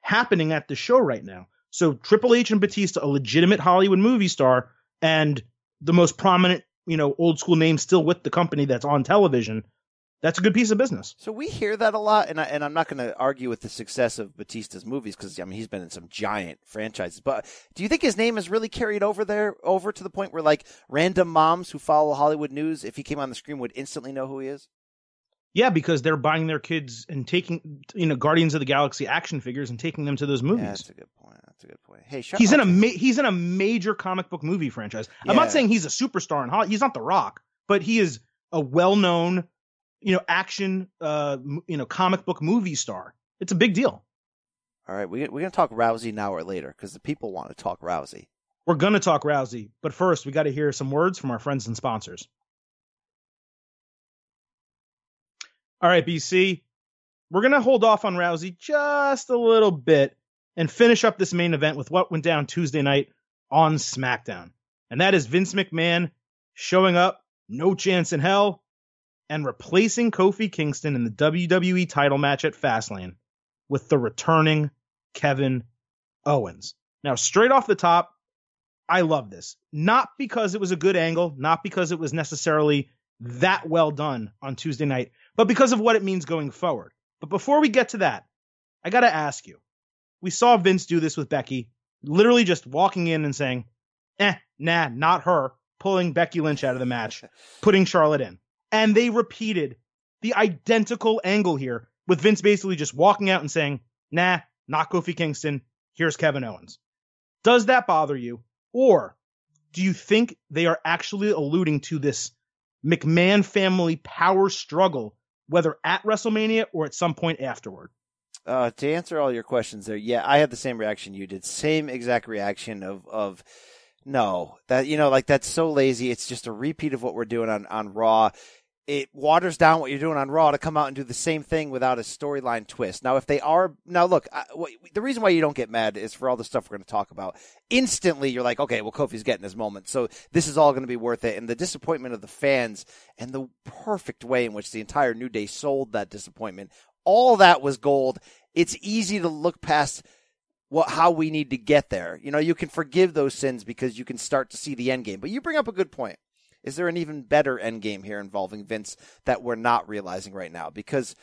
happening at the show right now. So Triple H and Batista, a legitimate Hollywood movie star, and the most prominent, you know, old school name still with the company that's on television. That's a good piece of business. So we hear that a lot, and I, and I'm not going to argue with the success of Batista's movies because I mean he's been in some giant franchises. But do you think his name is really carried over there, over to the point where like random moms who follow Hollywood news, if he came on the screen, would instantly know who he is? Yeah, because they're buying their kids and taking, you know, Guardians of the Galaxy action figures and taking them to those movies. Yeah, that's a good point. That's a good point. Hey, he's in a ma- he's in a major comic book movie franchise. I'm not saying he's a superstar in Hollywood. He's not The Rock, but he is a well-known, you know, action, uh, you know, comic book movie star. It's a big deal. All right, we, we're going to talk Rousey now or later because the people want to talk Rousey. We're gonna talk Rousey, but first we got to hear some words from our friends and sponsors. All right, BC, we're gonna hold off on Rousey just a little bit and finish up this main event with what went down Tuesday night on SmackDown, and that is Vince McMahon showing up, no chance in hell, and replacing Kofi Kingston in the WWE title match at Fastlane with the returning Kevin Owens. Now, straight off the top, I love this. Not because it was a good angle, not because it was necessarily that well done on Tuesday night, but because of what it means going forward. But before we get to that, I got to ask you. We saw Vince do this with Becky, literally just walking in and saying, eh, nah, not her, pulling Becky Lynch out of the match, putting Charlotte in. And they repeated the identical angle here with Vince basically just walking out and saying, nah, not Kofi Kingston, here's Kevin Owens. Does that bother you? Or do you think they are actually alluding to this McMahon family power struggle, whether at WrestleMania or at some point afterward? Uh, to answer all your questions there, yeah, I had the same reaction you did. Same exact reaction of of no, that you know, like that's so lazy. It's just a repeat of what we're doing on on Raw. It waters down what you're doing on Raw to come out and do the same thing without a storyline twist. Now, if they are now, look, the reason why you don't get mad is for all the stuff we're going to talk about. Instantly, you're like, okay, well, Kofi's getting his moment, so this is all going to be worth it. And the disappointment of the fans and the perfect way in which the entire New Day sold that disappointment all that was gold. It's easy to look past what how we need to get there. You know, you can forgive those sins because you can start to see the end game. But you bring up a good point. Is there an even better end game here involving Vince that we're not realizing right now? Because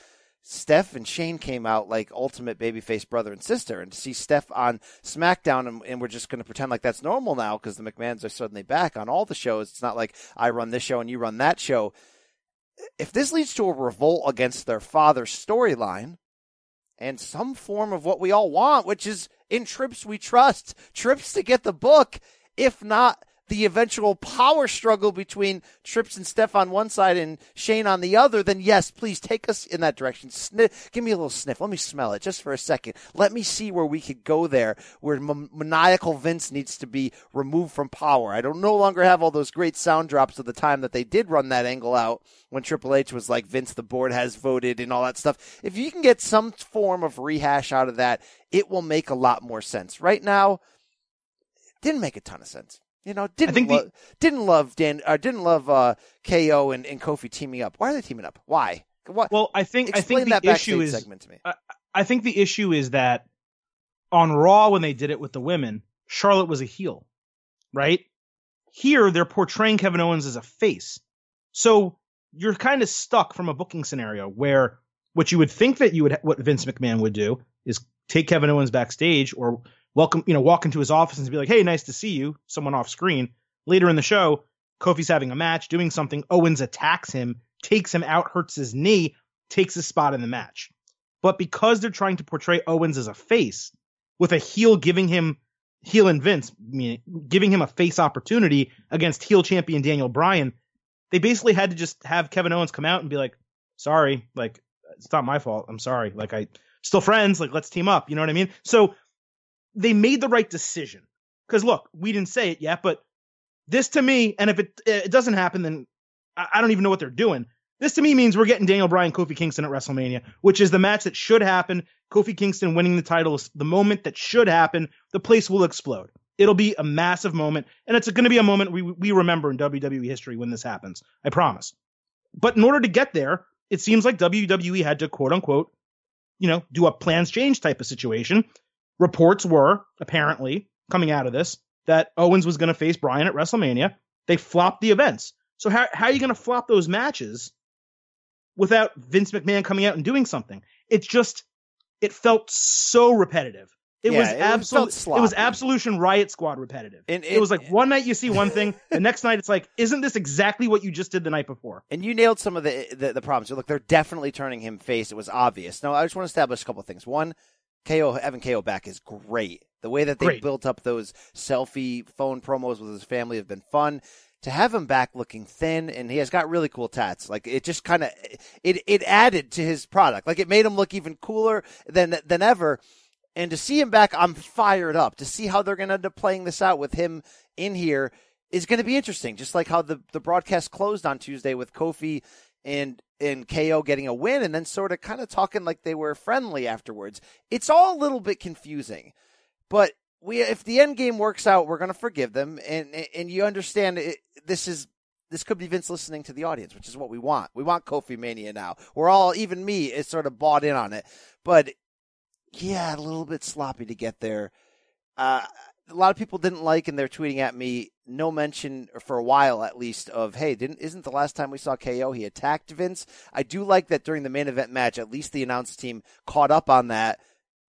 Steph and Shane came out like ultimate babyface brother and sister, and to see Steph on SmackDown, and, and we're just going to pretend like that's normal now because the McMahons are suddenly back on all the shows. It's not like I run this show and you run that show. If this leads to a revolt against their father's storyline and some form of what we all want, which is in trips we trust, trips to get the book, if not the eventual power struggle between Trips and Steph on one side and Shane on the other, then yes, please take us in that direction. Sniff, give me a little sniff. Let me smell it just for a second. Let me see where we could go there, where m- maniacal Vince needs to be removed from power. I don't no longer have all those great sound drops of the time that they did run that angle out when Triple H was like, Vince, the board has voted and all that stuff. If you can get some form of rehash out of that, it will make a lot more sense. Right now, didn't make a ton of sense. You know, didn't think the- didn't love Dan, uh, didn't love uh, KO and, and Kofi teaming up. Why are they teaming up? Why? What? Well, I think I think the issue is segment to me. I think the issue is that on Raw when they did it with the women, Charlotte was a heel, right? Here they're portraying Kevin Owens as a face. So you're kind of stuck from a booking scenario where what you would think that you would what Vince McMahon would do is take Kevin Owens backstage or welcome, you know, walk into his office and be like, "Hey, nice to see you." Someone off screen. Later in the show, Kofi's having a match, doing something. Owens attacks him, takes him out, hurts his knee, takes his spot in the match. But because they're trying to portray Owens as a face, with a heel giving him heel and Vince, meaning giving him a face opportunity against heel champion Daniel Bryan, they basically had to just have Kevin Owens come out and be like, "Sorry, like it's not my fault. I'm sorry. Like I still friends. Like let's team up. You know what I mean?" So they made the right decision. Because look, we didn't say it yet, but this to me, and if it it doesn't happen, then I, don't even know what they're doing. This to me means we're getting Daniel Bryan, Kofi Kingston at WrestleMania, which is the match that should happen. Kofi Kingston winning the title is the moment that should happen. The place will explode. It'll be a massive moment, and it's going to be a moment we we remember in WWE history when this happens. I promise. But in order to get there, it seems like WWE had to quote unquote, you know, do a plans change type of situation. Reports were apparently coming out of this that Owens was going to face Bryan at WrestleMania. They flopped the events. So how how are you going to flop those matches without Vince McMahon coming out and doing something? It just it felt so repetitive. It Yeah, was absolute. It was. Absolution Riot Squad repetitive. And it, was it- like one night you see one thing, the next night it's like, isn't this exactly what you just did the night before? And you nailed some of the, the the problems. Look, they're definitely turning him face. It was obvious. Now, I just want to establish a couple of things. One, KO Evan KO back is great. The way that they Great. built up those selfie phone promos with his family have been fun. To have him back looking thin and he has got really cool tats. Like it just kind of it it added to his product. Like it made him look even cooler than than ever. And to see him back, I'm fired up. To see how they're going to end up playing this out with him in here is going to be interesting. Just like how the, the broadcast closed on Tuesday with Kofi and and KO getting a win, and then sort of kind of talking like they were friendly afterwards. It's all a little bit confusing, but we if the end game works out, we're going to forgive them, and and you understand it, this is. This could be Vince listening to the audience, which is what we want. We want Kofi Mania now. We're all, even me, is sort of bought in on it. But yeah, a little bit sloppy to get there. Uh, a lot of people didn't like, and they're tweeting at me. No mention for a while, at least, of hey, didn't isn't the last time we saw KO he attacked Vince? I do like that during the main event match. At least the announce team caught up on that.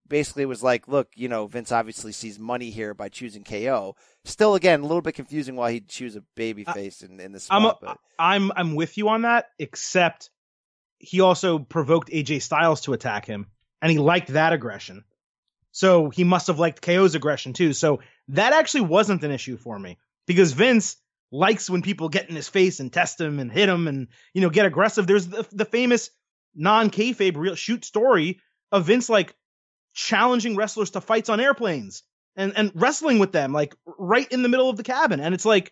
Basically, it was like, look, you know, Vince obviously sees money here by choosing KO. Still, again, a little bit confusing why he'd choose a baby face in, in this spot. I'm a, but I'm I'm with you on that, except he also provoked AJ Styles to attack him, and he liked that aggression. So he must have liked KO's aggression too. So that actually wasn't an issue for me because Vince likes when people get in his face and test him and hit him and you know get aggressive. There's the, the famous non kayfabe real shoot story of Vince like challenging wrestlers to fights on airplanes and and wrestling with them like right in the middle of the cabin, and it's like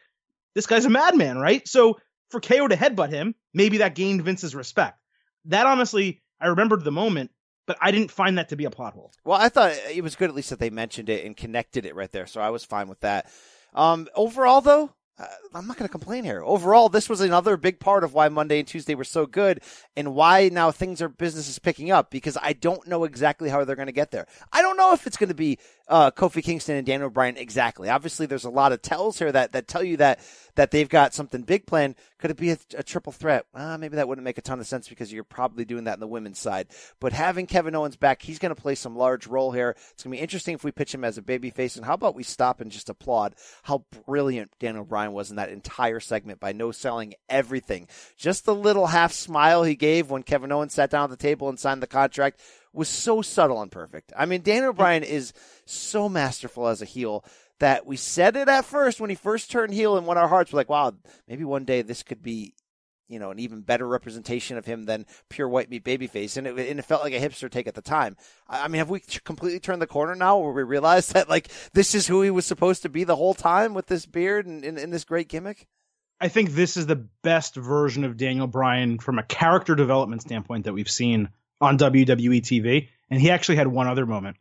this guy's a madman, right? So for KO to headbutt him, maybe that gained Vince's respect. That honestly, I remembered the moment, but I didn't find that to be a plot hole. Well, I thought it was good at least that they mentioned it and connected it right there, so I was fine with that. Um, overall, though, uh, I'm not going to complain here. Overall, this was another big part of why Monday and Tuesday were so good and why now things are business is picking up because I don't know exactly how they're going to get there. I don't know if it's going to be uh, Kofi Kingston and Daniel Bryan exactly. Obviously, there's a lot of tells here that, that tell you that that they've got something big planned. Could it be a, a triple threat? Uh, maybe that wouldn't make a ton of sense because you're probably doing that in the women's side. But having Kevin Owens back, he's going to play some large role here. It's going to be interesting if we pitch him as a babyface. And how about we stop and just applaud how brilliant Daniel Bryan was in that entire segment by no selling everything. Just the little half smile he gave when Kevin Owens sat down at the table and signed the contract was so subtle and perfect. I mean, Daniel Bryan is so masterful as a heel that we said it at first when he first turned heel and won our hearts. We're like, wow, maybe one day this could be, you know, an even better representation of him than pure white meat babyface. And it, and it felt like a hipster take at the time. I mean, have we completely turned the corner now where we realize that like this is who he was supposed to be the whole time with this beard and, and, and this great gimmick? I think this is the best version of Daniel Bryan from a character development standpoint that we've seen on WWE TV. And he actually had one other moment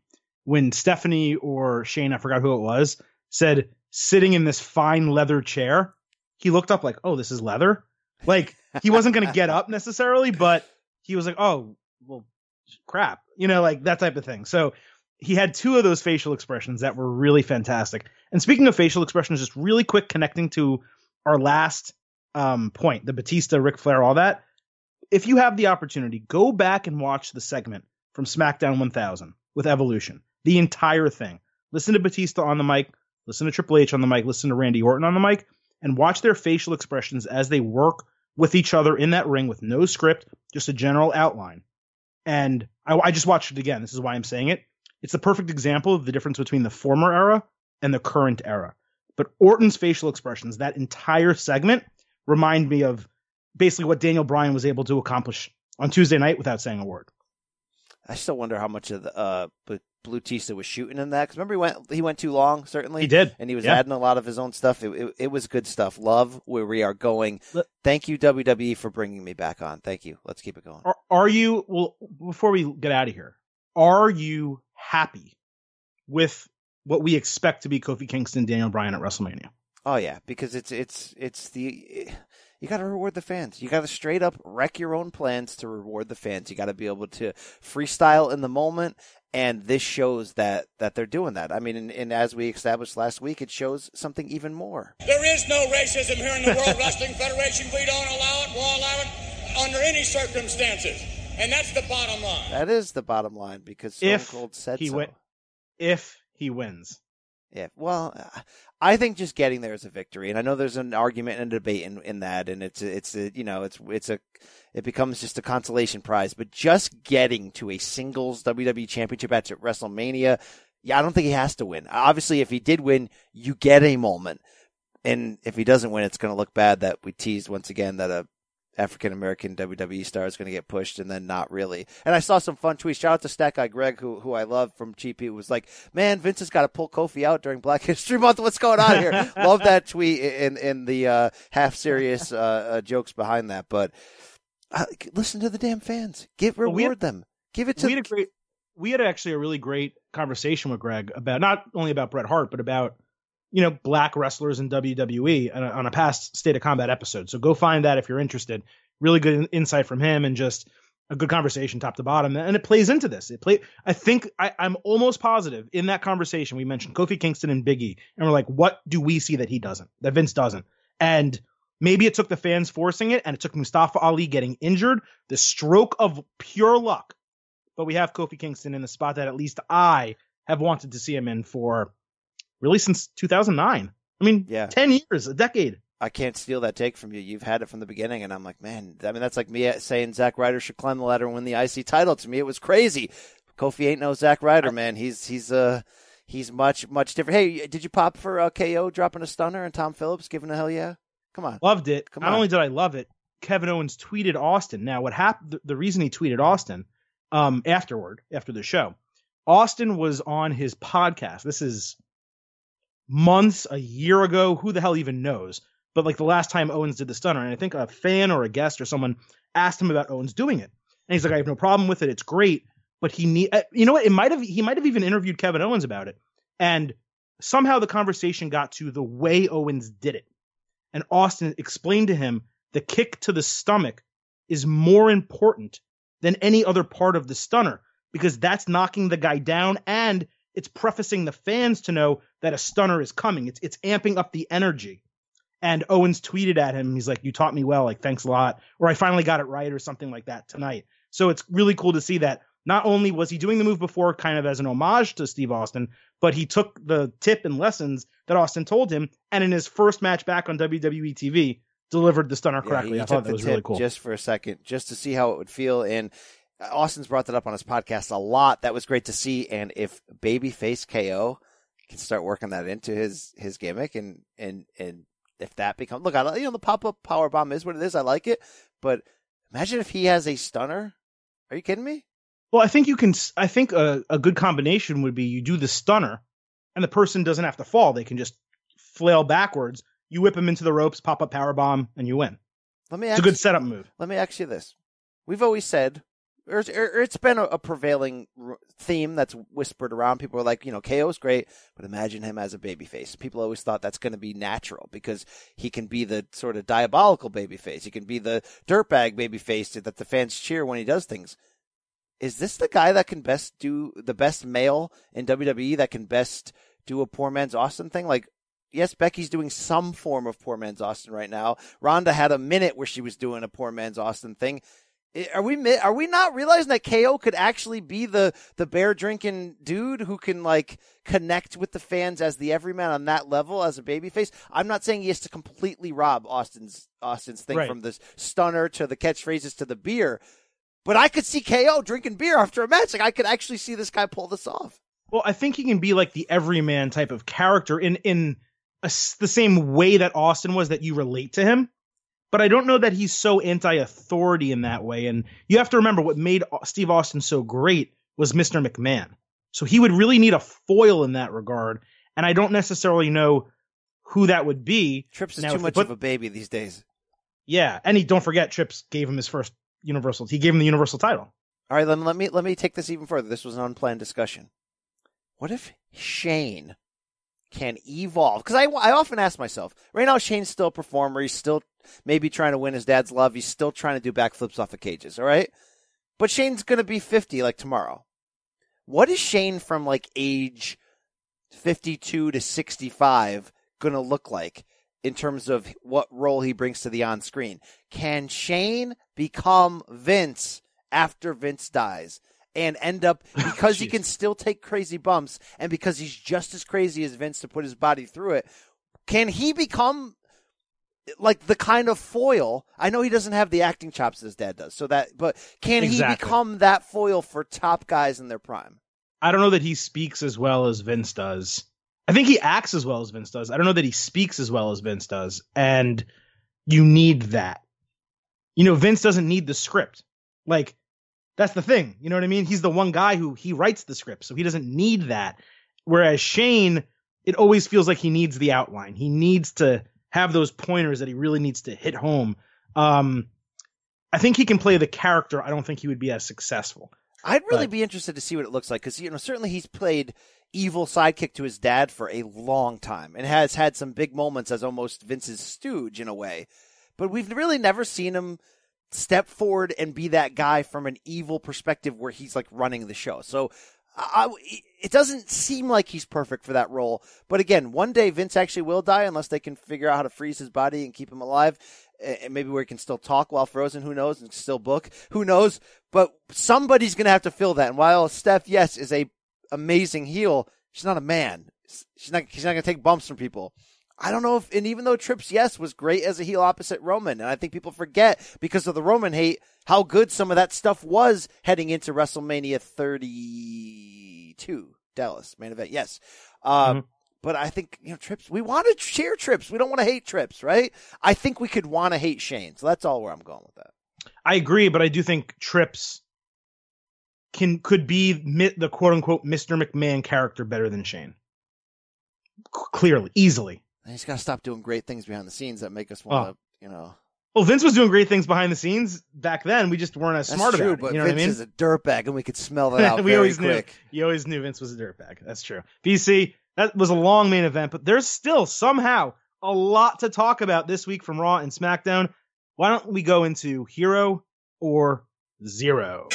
when Stephanie or Shane, I forgot who it was, said sitting in this fine leather chair, he looked up like, oh, this is leather. Like he wasn't going to get up necessarily, but he was like, oh, well, crap, you know, like that type of thing. So he had two of those facial expressions that were really fantastic. And speaking of facial expressions, just really quick connecting to our last um, point, the Batista, Ric Flair, all that. If you have the opportunity, go back and watch the segment from SmackDown 1000 with Evolution the entire thing. Listen to Batista on the mic, listen to Triple H on the mic, listen to Randy Orton on the mic, and watch their facial expressions as they work with each other in that ring with no script, just a general outline. And I, I just watched it again. This is why I'm saying it. It's the perfect example of the difference between the former era and the current era. But Orton's facial expressions, that entire segment, remind me of basically what Daniel Bryan was able to accomplish on Tuesday night without saying a word. I still wonder how much of the uh, Blue Tista was shooting in that. Because remember, he went he went too long. Certainly, he did, and he was yeah. adding a lot of his own stuff. It, it, it, was good stuff. Love where we are going. Thank you WWE for bringing me back on. Thank you. Let's keep it going. Are, are you well? Before we get out of here, are you happy with what we expect to be Kofi Kingston, Daniel Bryan at WrestleMania? Oh yeah, because it's it's it's the you got to reward the fans. You got to straight up wreck your own plans to reward the fans. You got to be able to freestyle in the moment, and this shows that that they're doing that. I mean, and, and, as we established last week, it shows something even more. There is no racism here in the World Wrestling Federation. We don't allow it. We'll allow it under any circumstances, and that's the bottom line. That is the bottom line because Stone if Cold said he so. Wi- if he wins. Yeah, well, uh, I think just getting there is a victory, and I know there's an argument and a debate in, in that, and it's a, it's a, you know it's it's a it becomes just a consolation prize. But just getting to a singles WWE Championship match at WrestleMania, yeah, I don't think he has to win. Obviously, if he did win, you get a moment, and if he doesn't win, it's going to look bad that we teased once again that a African American WWE star is going to get pushed, and then not really. And I saw some fun tweets. Shout out to Stack Guy Greg, who who I love from GP, was like, "Man, Vince has got to pull Kofi out during Black History Month. What's going on here?" love that tweet in in the uh, half serious uh, uh, jokes behind that. But uh, listen to the damn fans. Give reward well, had, them. Give it to. We had a great. We had actually a really great conversation with Greg about not only about Bret Hart, but about you know, black wrestlers in WWE on a, on a, past State of Combat episode. So go find that if you're interested. Really good insight from him and just a good conversation top to bottom. And it plays into this. It play. I think I, I'm almost positive in that conversation we mentioned Kofi Kingston and Biggie, and we're like, what do we see that he doesn't, that Vince doesn't? And maybe it took the fans forcing it, and it took Mustafa Ali getting injured, the stroke of pure luck. But we have Kofi Kingston in the spot that at least I have wanted to see him in for really since 2009. I mean, yeah. 10 years, a decade. I can't steal that take from you. You've had it from the beginning, and I'm like, man, I mean, that's like me saying Zack Ryder should climb the ladder and win the IC title. To me, it was crazy. Kofi ain't no Zack Ryder, man. He's he's uh he's much much different. Hey, did you pop for uh, KO dropping a stunner and Tom Phillips giving a hell yeah? Come on, loved it. Come Not on. only did I love it, Kevin Owens tweeted Austin. Now, what happened? The, the reason he tweeted Austin um afterward after the show, Austin was on his podcast. This is months, a year ago. Who the hell even knows? But like the last time Owens did the stunner, and I think a fan or a guest or someone asked him about Owens doing it, and he's like, I have no problem with it. It's great, but he need. Uh, you know what? It might have. He might have even interviewed Kevin Owens about it, and somehow the conversation got to the way Owens did it. and Austin explained to him the kick to the stomach is more important than any other part of the stunner because that's knocking the guy down and it's prefacing the fans to know that a stunner is coming. It's it's amping up the energy. And Owens tweeted at him, he's like, "You taught me well, like thanks a lot," or "I finally got it right," or something like that tonight. So it's really cool to see that not only was he doing the move before, kind of as an homage to Steve Austin, but he took the tip and lessons that Austin told him, and in his first match back on WWE TV, delivered the stunner correctly. Yeah, I thought that was really cool. Just for a second, just to see how it would feel. And Uh, Austin's brought that up on his podcast a lot. That was great to see. And if babyface KO can start working that into his his gimmick, and and and if that becomes look, I you know the pop up power bomb is what it is. I like it, but imagine if he has a stunner. Are you kidding me? Well, I think you can. I think a, a good combination would be you do the stunner, and the person doesn't have to fall. They can just flail backwards. You whip them into the ropes, pop up power bomb, and you win. Let me. It's a good setup move. Let me ask you this: We've always said, it's, er, it's been a, a prevailing theme that's whispered around. People are like, you know, KO's great, but imagine him as a babyface. People always thought that's going to be natural because he can be the sort of diabolical babyface. He can be the dirtbag babyface that the fans cheer when he does things. Is this the guy that can best do the best male in WWE that can best do a poor man's Austin thing? Like, yes, Becky's doing some form of poor man's Austin right now. Ronda had a minute where she was doing a poor man's Austin thing. Are we are we not realizing that KO could actually be the the bear drinking dude who can like connect with the fans as the everyman on that level as a babyface? I'm not saying he has to completely rob Austin's Austin's thing Right. from the stunner to the catchphrases to the beer, but I could see KO drinking beer after a match. Like I could actually see this guy pull this off. Well, I think he can be like the everyman type of character in in a the same way that Austin was that you relate to him. But I don't know that he's so anti-authority in that way. And you have to remember what made Steve Austin so great was Mr. McMahon. So he would really need a foil in that regard. And I don't necessarily know who that would be. Trips is Now, too much put- of a baby these days. Yeah, and he don't forget Trips gave him his first Universal. He gave him the Universal title. All right, me, let me let me take this even further. This was an unplanned discussion. What if Shane can evolve? Because I, I often ask myself, right now Shane's still a performer. He's still maybe trying to win his dad's love. He's still trying to do backflips off of cages. All right, but Shane's gonna be fifty like tomorrow. What is Shane from like age fifty-two to sixty-five gonna look like? In terms of what role he brings to the on screen, can Shane become Vince after Vince dies and end up because he can still take crazy bumps and because he's just as crazy as Vince to put his body through it. Can he become like the kind of foil? I know he doesn't have the acting chops his dad does, so that but can he become that foil for top guys in their prime? I don't know that he speaks as well as Vince does. I think he acts as well as Vince does. I don't know that he speaks as well as Vince does. And you need that. You know, Vince doesn't need the script. Like, that's the thing. You know what I mean? He's the one guy who he writes the script, so he doesn't need that. Whereas Shane, it always feels like he needs the outline. He needs to have those pointers that he really needs to hit home. Um, I think he can play the character. I don't think he would be as successful. I'd really But- be interested to see what it looks like because you know certainly he's played evil sidekick to his dad for a long time and has had some big moments as almost Vince's stooge in a way, but we've really never seen him step forward and be that guy from an evil perspective where he's like running the show. So. I, it doesn't seem like he's perfect for that role, but again, one day Vince actually will die unless they can figure out how to freeze his body and keep him alive, and maybe where he can still talk while frozen. Who knows? And still book. Who knows? But somebody's going to have to fill that. And while Steph, yes, is a amazing heel, she's not a man. She's not. She's not going to take bumps from people. I don't know if, and even though Trips, yes, was great as a heel opposite Roman, and I think people forget because of the Roman hate how good some of that stuff was heading into WrestleMania 32, Dallas main event. Yes, uh, Mhm. but I think you know Trips. We want to cheer Trips. We don't want to hate Trips, right? I think we could want to hate Shane. So that's all where I'm going with that. I agree, but I do think Trips can could be the quote unquote Mr. McMahon character better than Shane. C- clearly, easily. And he's got to stop doing great things behind the scenes that make us want to, you know. Well, Vince was doing great things behind the scenes back then. We just weren't as That's smart true, about but it. You know Vince what I mean? is a dirtbag, and we could smell that out we always quick. knew. You always knew Vince was a dirtbag. That's true. BC, that was a long main event, but there's still somehow a lot to talk about this week from Raw and SmackDown. Why don't we go into hero or zero?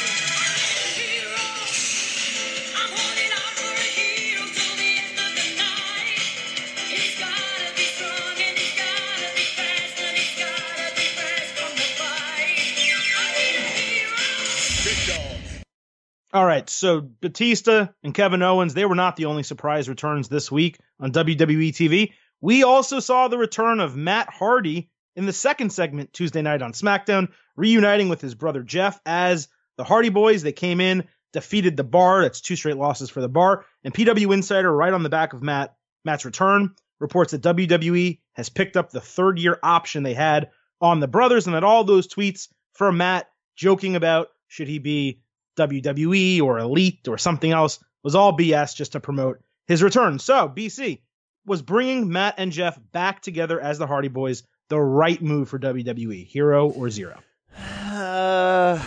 All right, so Batista and Kevin Owens, they were not the only surprise returns this week on WWE TV. We also saw the return of Matt Hardy in the second segment Tuesday night on SmackDown, reuniting with his brother Jeff as the Hardy Boys. They came in, defeated the Bar. That's two straight losses for the Bar. And PW Insider, right on the back of Matt Matt's return, reports that WWE has picked up the third year option they had on the brothers, and that all those tweets from Matt joking about should he be WWE or Elite or something else was all BS just to promote his return. So, BC was bringing Matt and Jeff back together as the Hardy Boys the right move for WWE, hero or zero? Uh,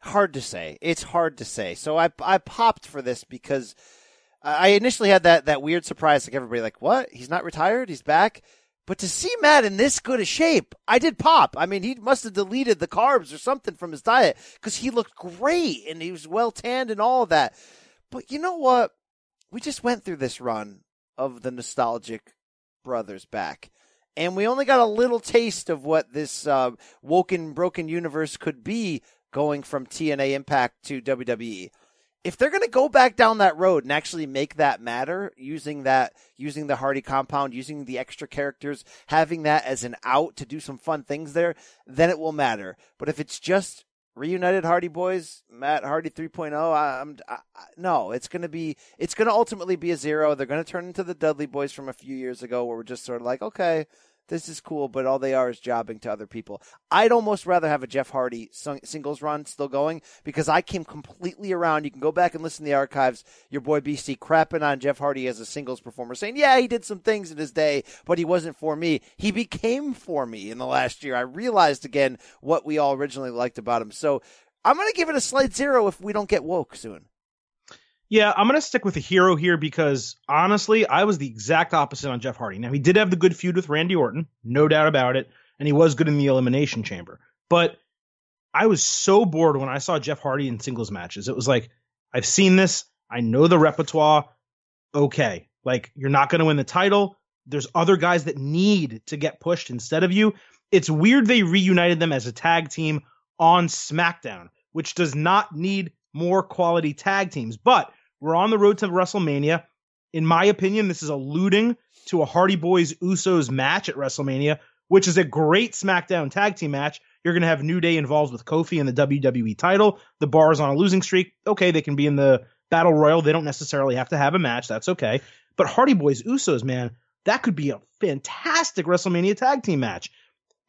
hard to say. It's hard to say. So I I popped for this because I initially had that that weird surprise, like everybody, like what? He's not retired. He's back. But to see Matt in this good a shape, I did pop. I mean, he must have deleted the carbs or something from his diet because he looked great and he was well tanned and all of that. But you know what? We just went through this run of the nostalgic brothers back. And we only got a little taste of what this uh, woken, broken universe could be going from TNA Impact to WWE if they're going to go back down that road and actually make that matter using that using the hardy compound using the extra characters having that as an out to do some fun things there then it will matter. But if it's just reunited hardy boys matt hardy 3.0 I, i'm I, no it's going to be it's going to ultimately be a zero. They're going to turn into the dudley boys from a few years ago where we're just sort of like okay this is cool, but all they are is jobbing to other people. I'd almost rather have a Jeff Hardy singles run still going because I came completely around. You can go back and listen to the archives. Your boy BC crapping on Jeff Hardy as a singles performer, saying, yeah, he did some things in his day, but he wasn't for me. He became for me in the last year. I realized again what we all originally liked about him. So I'm going to give it a slight zero if we don't get woke soon. Yeah, I'm going to stick with the hero here because honestly, I was the exact opposite on Jeff Hardy. Now, he did have the good feud with Randy Orton, no doubt about it, and he was good in the Elimination Chamber. But I was so bored when I saw Jeff Hardy in singles matches. It was like, I've seen this, I know the repertoire. Okay, like, you're not going to win the title. There's other guys that need to get pushed instead of you. It's weird they reunited them as a tag team on SmackDown, which does not need more quality tag teams. But we're on the road to WrestleMania. In my opinion, this is alluding to a Hardy Boys Usos match at WrestleMania, which is a great SmackDown tag team match. You're going to have New Day involved with Kofi and the WWE title. The bar is on a losing streak. Okay, they can be in the Battle Royal. They don't necessarily have to have a match. That's okay. But Hardy Boys Usos, man, that could be a fantastic WrestleMania tag team match.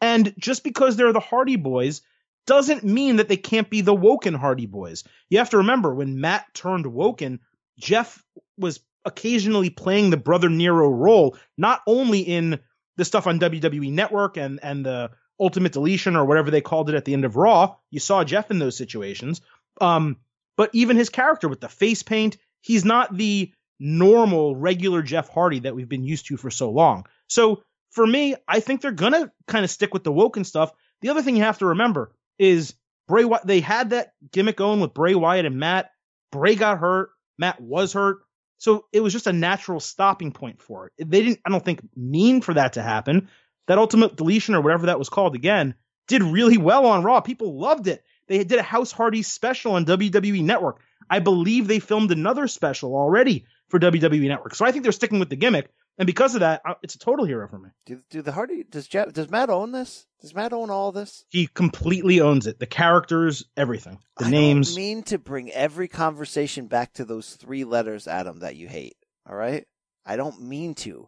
And just because they're the Hardy Boys doesn't mean that they can't be the Woken Hardy Boys. You have to remember when Matt turned Woken, Jeff was occasionally playing the brother Nero role, not only in the stuff on WWE Network and and the Ultimate Deletion or whatever they called it at the end of Raw. You saw Jeff in those situations. Um, but even his character with the face paint, he's not the normal, regular Jeff Hardy that we've been used to for so long. So for me, I think they're gonna kind of stick with the Woken stuff. The other thing you have to remember, is Bray Wyatt. They had that gimmick going with Bray Wyatt and Matt. Bray got hurt. Matt was hurt. So it was just a natural stopping point for it. They didn't, I don't think, mean for that to happen. That ultimate deletion or whatever that was called again did really well on Raw. People loved it. They did a House Hardy special on WWE Network. I believe they filmed another special already for WWE Network. So I think they're sticking with the gimmick. And because of that, it's a total hero for me. Do, do the Hardy does Jeff, does Matt own this? Does Matt own all this? He completely owns it. The characters, everything, the I names. I mean to bring every conversation back to those three letters, Adam, that you hate. All right, I don't mean to,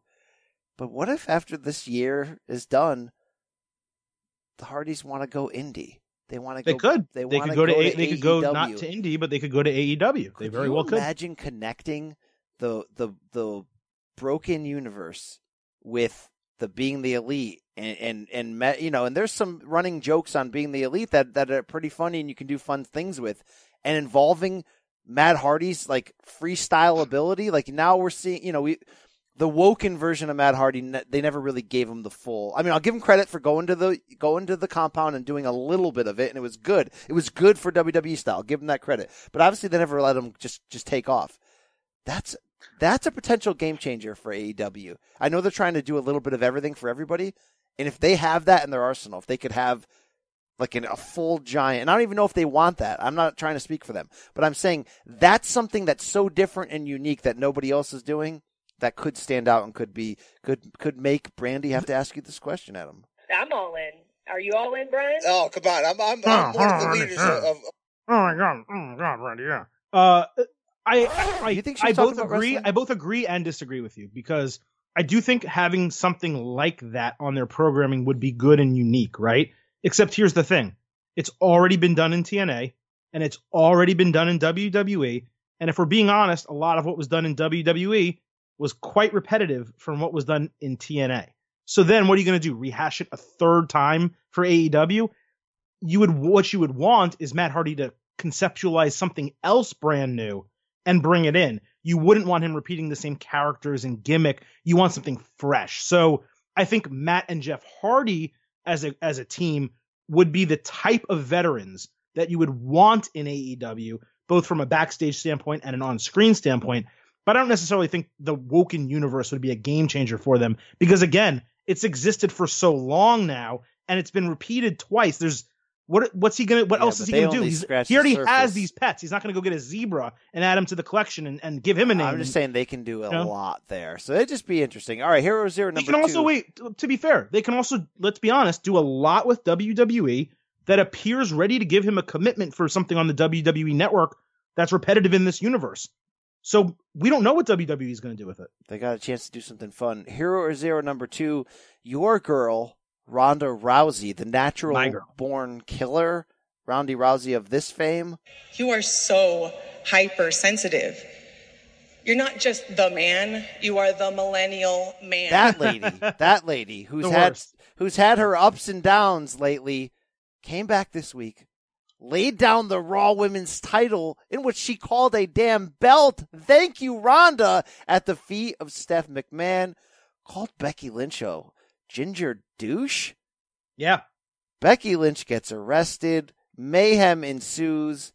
but what if after this year is done, the Hardys want to go indie? They want to. They could. They, they could go, go to. A, they could go not to indie, but they could go to AEW. Could they very well could. Imagine connecting the the the broken universe with the being the elite and and and met, you know and there's some running jokes on being the elite that that are pretty funny and you can do fun things with and involving Matt Hardy's like freestyle ability like now we're seeing you know we the Woken version of Matt Hardy, they never really gave him the full. I mean, I'll give him credit for going to the going to the compound and doing a little bit of it, and it was good. It was good for WWE style. Give him that credit. But obviously, they never let him just just take off. That's that's a potential game changer for AEW. I know they're trying to do a little bit of everything for everybody, and if they have that in their arsenal, if they could have like an, a full giant, and I don't even know if they want that. I'm not trying to speak for them, but I'm saying that's something that's so different and unique that nobody else is doing that could stand out and could be could could make Brandi have to ask you this question, Adam. I'm all in. Are you all in, Brian? Oh, come on. I'm, I'm, I'm one of the leaders of, of Oh my god! Oh my god, Randy! Yeah. Uh, I oh, I, I, You think I both agree. wrestling? I both agree and disagree with you because I do think having something like that on their programming would be good and unique, right? Except here's the thing: it's already been done in TNA, and it's already been done in WWE. And if we're being honest, a lot of what was done in WWE was quite repetitive from what was done in TNA. So then, what are you going to do? Rehash it a third time for AEW? you would what you would want is Matt Hardy to conceptualize something else brand new and bring it in. You wouldn't want him repeating the same characters and gimmick. You want something fresh. So I think Matt and Jeff Hardy as a as a team would be the type of veterans that you would want in AEW, both from a backstage standpoint and an on-screen standpoint. But I don't necessarily think the Woken universe would be a game changer for them because again, it's existed for so long now and it's been repeated twice. There's what what's he gonna what Yeah, else is he gonna do? He already surface. has these pets. He's not gonna go get a zebra and add him to the collection and, and give him a name. I'm just saying they can do a know? lot there, so it'd just be interesting. All right, Hero Zero number. They can also two. wait. To be fair, they can also let's be honest, do a lot with WWE that appears ready to give him a commitment for something on the WWE network that's repetitive in this universe. So we don't know what WWE is going to do with it. They got a chance to do something fun. Hero or Zero number two, your girl, Ronda Rousey, the natural born killer, Ronda Rousey of this fame. You are so hypersensitive. You're not just the man, you are the millennial man. That lady, that lady who's had who's had her ups and downs lately, came back this week, laid down the Raw Women's title in which she called a damn belt. Thank you, Ronda, at the feet of Steph McMahon. Called Becky Lynch a ginger douche. Yeah. Becky Lynch gets arrested. Mayhem ensues.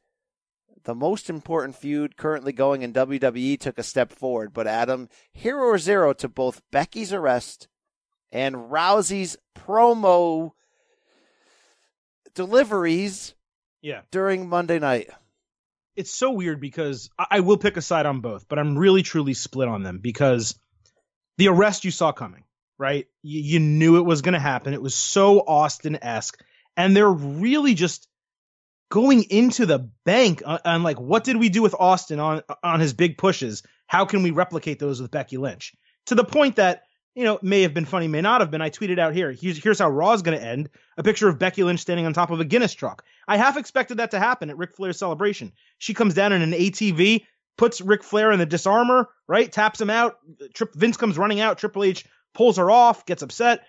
The most important feud currently going in WWE took a step forward, but Adam, hero or zero to both Becky's arrest and Rousey's promo deliveries Yeah. during Monday night. It's so weird because I, I will pick a side on both, but I'm really truly split on them because the arrest you saw coming, right? You, you knew it was going to happen. It was so Austin esque. And they're really just going into the bank on, on like, what did we do with Austin on, on his big pushes? How can we replicate those with Becky Lynch? To the point that, you know, may have been funny, may not have been. I tweeted out here. Here's, here's how Raw's going to end a picture of Becky Lynch standing on top of a Guinness truck. I half expected that to happen at Ric Flair's celebration. She comes down in an ATV, puts Ric Flair in the Dis-arm-her, right? Taps him out. Trip, Vince comes running out. Triple H pulls her off, gets upset.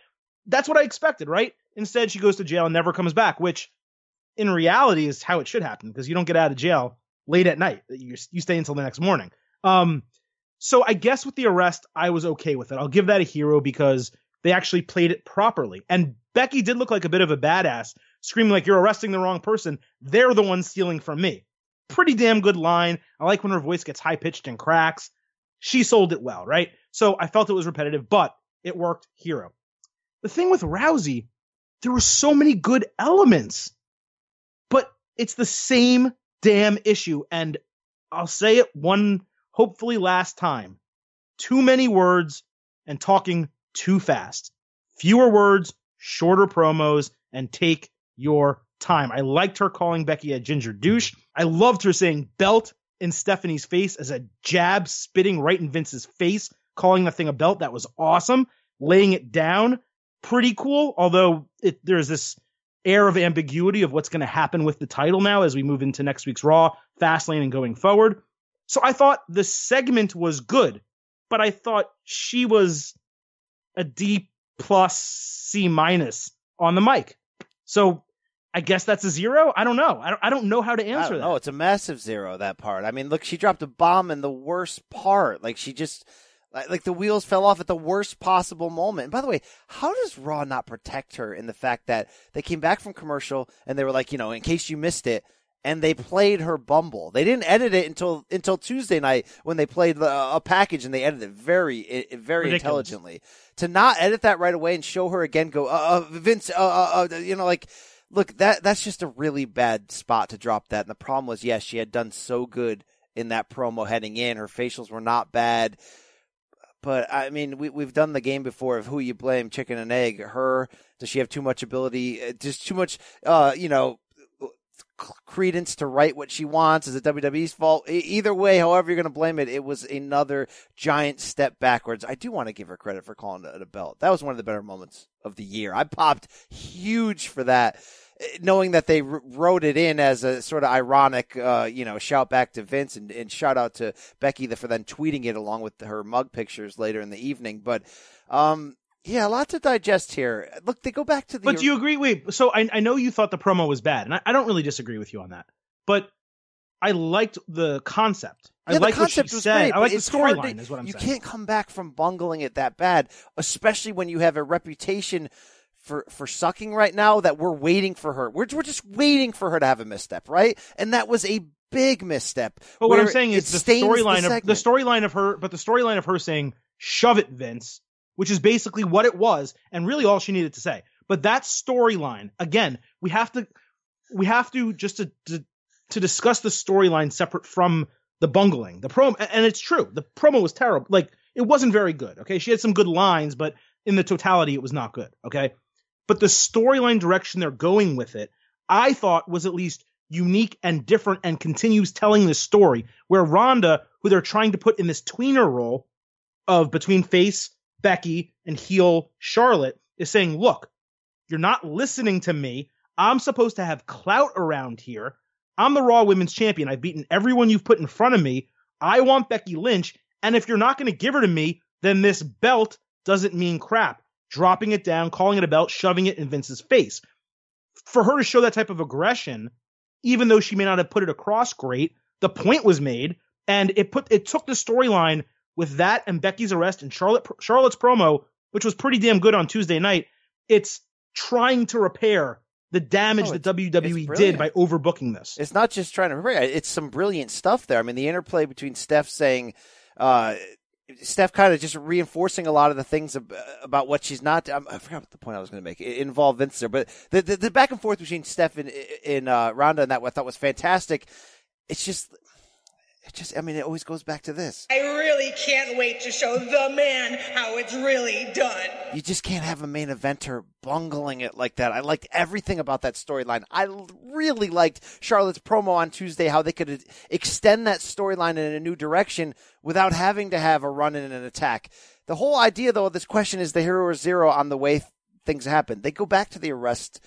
That's what I expected, right? Instead, she goes to jail and never comes back, which in reality is how it should happen because you don't get out of jail late at night. You, you stay until the next morning. Um, so I guess with the arrest, I was okay with it. I'll give that a hero because they actually played it properly. And Becky did look like a bit of a badass, screaming like you're arresting the wrong person. They're the ones stealing from me. Pretty damn good line. I like when her voice gets high pitched and cracks. She sold it well, right? So I felt it was repetitive, but it worked. Hero. The thing with Rousey, there were so many good elements, but it's the same damn issue. And I'll say it one, hopefully last time. Too many words and talking too fast. Fewer words, shorter promos, and take your time. I liked her calling Becky a ginger douche. I loved her saying belt in Stephanie's face as a jab spitting right in Vince's face, calling the thing a belt. That was awesome. Laying it down, pretty cool. Although it, there's this air of ambiguity of what's going to happen with the title now as we move into next week's Raw, Fastlane, and going forward. So I thought the segment was good, but I thought she was a D plus C minus on the mic. So I guess that's a zero. I don't know. I don't, I don't know how to answer that. know. It's a massive zero that part. I mean, look, she dropped a bomb in the worst part. Like she just Like, like the wheels fell off at the worst possible moment. And by the way, how does Raw not protect her in the fact that they came back from commercial and they were like, you know, in case you missed it, and they played her bumble. They didn't edit it until until Tuesday night when they played a package and they edited it very very Ridiculous. intelligently. To not edit that right away and show her again, go uh, uh Vince, uh, uh, uh, you know, like look that that's just a really bad spot to drop that. And the problem was, yes, she had done so good in that promo heading in. Her facials were not bad. But I mean, we we've done the game before of who you blame, chicken and egg. Her does she have too much ability? Uh, just too much, uh, you know, credence to write what she wants? Is it WWE's fault? Either way, however you're going to blame it, it was another giant step backwards. I do want to give her credit for calling it a belt. That was one of the better moments of the year. I popped huge for that knowing that they wrote it in as a sort of ironic, uh, you know, shout back to Vince and, and shout out to Becky for then tweeting it along with her mug pictures later in the evening. But, um, yeah, a lot to digest here. Look, they go back to the. But do you agree? Wait, so I, I know you thought the promo was bad, and I, I don't really disagree with you on that. But I liked the concept. Yeah, I like what she said. Great, I like the storyline. Is what I'm you saying. You can't come back from bungling it that bad, especially when you have a reputation for for sucking right now that we're waiting for her. We're we're just waiting for her to have a misstep, right? And that was a big misstep. But what I'm saying is the storyline of the storyline of her, but the storyline of her saying "shove it, Vince," which is basically what it was, and really all she needed to say. But that storyline, again, we have to we have to just to to, to discuss the storyline separate from the bungling. The promo, and it's true, the promo was terrible. Like it wasn't very good. Okay, she had some good lines, but in the totality, it was not good. Okay, but the storyline direction they're going with it, I thought was at least unique and different and continues telling this story where Ronda, who they're trying to put in this tweener role of between face Becky and heel Charlotte, is saying, look, you're not listening to me. I'm supposed to have clout around here. I'm the Raw Women's Champion. I've beaten everyone you've put in front of me. I want Becky Lynch. And if you're not going to give her to me, then this belt doesn't mean crap dropping it down, calling it a belt, shoving it in Vince's face. For her to show that type of aggression, even though she may not have put it across great, the point was made, and it put it took the storyline with that and Becky's arrest and Charlotte Charlotte's promo, which was pretty damn good on Tuesday night. It's trying to repair the damage oh, that WWE did by overbooking this. It's not just trying to repair; it's some brilliant stuff there. I mean, the interplay between Steph saying. Uh, Steph kind of just reinforcing a lot of the things about what she's not. I forgot what the point I was going to make. It involved Vince there, but the, the, the back and forth between Steph and, in uh, Ronda and that I thought was fantastic. It's just it just, I mean, it always goes back to this. I really can't wait to show the man how it's really done. You just can't have a main eventer bungling it like that. I liked everything about that storyline. I really liked Charlotte's promo on Tuesday, how they could extend that storyline in a new direction without having to have a run in an attack. The whole idea, though, of this question is the hero or zero on the way things happen. They go back to the arrest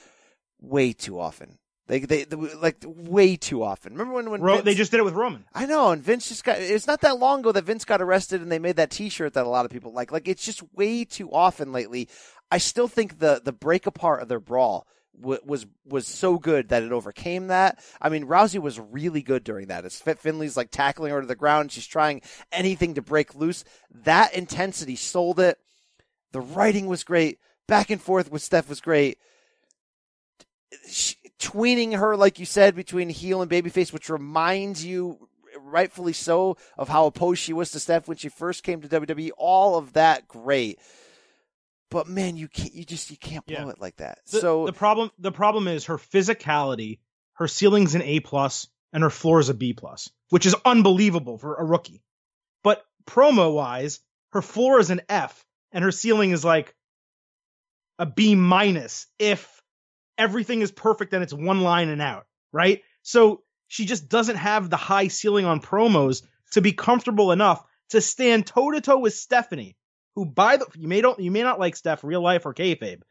way too often. They, they, they, like way too often. Remember when when Ro- Vince, they just did it with Roman? I know, and Vince just got. It's not that long ago that Vince got arrested, and they made that T-shirt that a lot of people like. Like it's just way too often lately. I still think the the break apart of their brawl w- was was so good that it overcame that. I mean, Rousey was really good during that. As Fit Finlay's like tackling her to the ground, she's trying anything to break loose. That intensity sold it. The writing was great. Back and forth with Steph was great. She, tweening her, like you said, between heel and babyface, which reminds you, rightfully so, of how opposed she was to Steph when she first came to WWE. All of that, great. But man, you can't, you just, you can't blow yeah. it like that. The, so the problem, the problem is her physicality, her ceiling's an A plus, and her floor is a B plus, which is unbelievable for a rookie. But promo wise, her floor is an F, and her ceiling is like a B minus if everything is perfect and it's one line and out, right? So she just doesn't have the high ceiling on promos to be comfortable enough to stand toe to toe with Stephanie, who by the you may don't you may not like Steph real life or kayfabe,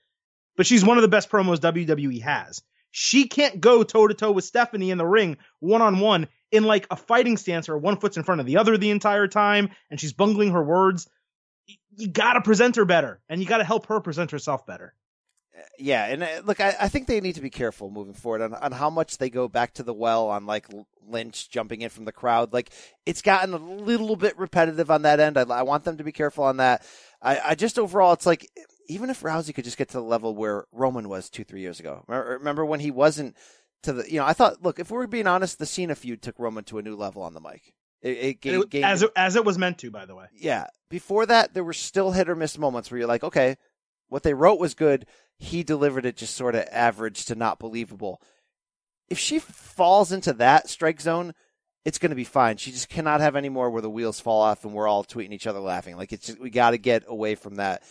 but she's one of the best promos WWE has. She can't go toe to toe with Stephanie in the ring one on one in like a fighting stance or one foot's in front of the other the entire time, and she's bungling her words. You gotta present her better, and you gotta help her present herself better Yeah, and uh, look, I, I, think they need to be careful moving forward on, on how much they go back to the well on like Lynch jumping in from the crowd. Like it's gotten a little bit repetitive on that end. I, I want them to be careful on that. I, I, just overall, it's like even if Rousey could just get to the level where Roman was two, three years ago. Remember when he wasn't to the, you know, I thought, look, if we're being honest, the Cena feud took Roman to a new level on the mic. It, it, gave, it as it, as it was meant to, by the way. Yeah. Before that, there were still hit or miss moments where you're like, okay, what they wrote was good. He delivered it just sort of average to not believable. If she falls into that strike zone, it's going to be fine. She just cannot have any more where the wheels fall off and we're all tweeting each other laughing. Like it's just, we got to get away from that.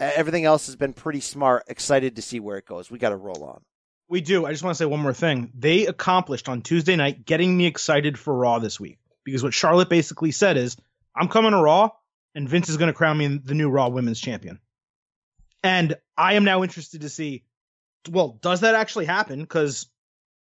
Everything else has been pretty smart. Excited to see where it goes. We got to roll on. We do. I just want to say one more thing. They accomplished on Tuesday night getting me excited for Raw this week because what Charlotte basically said is, I'm coming to Raw and Vince is going to crown me the new Raw Women's Champion. And I am now interested to see, well, does that actually happen? Because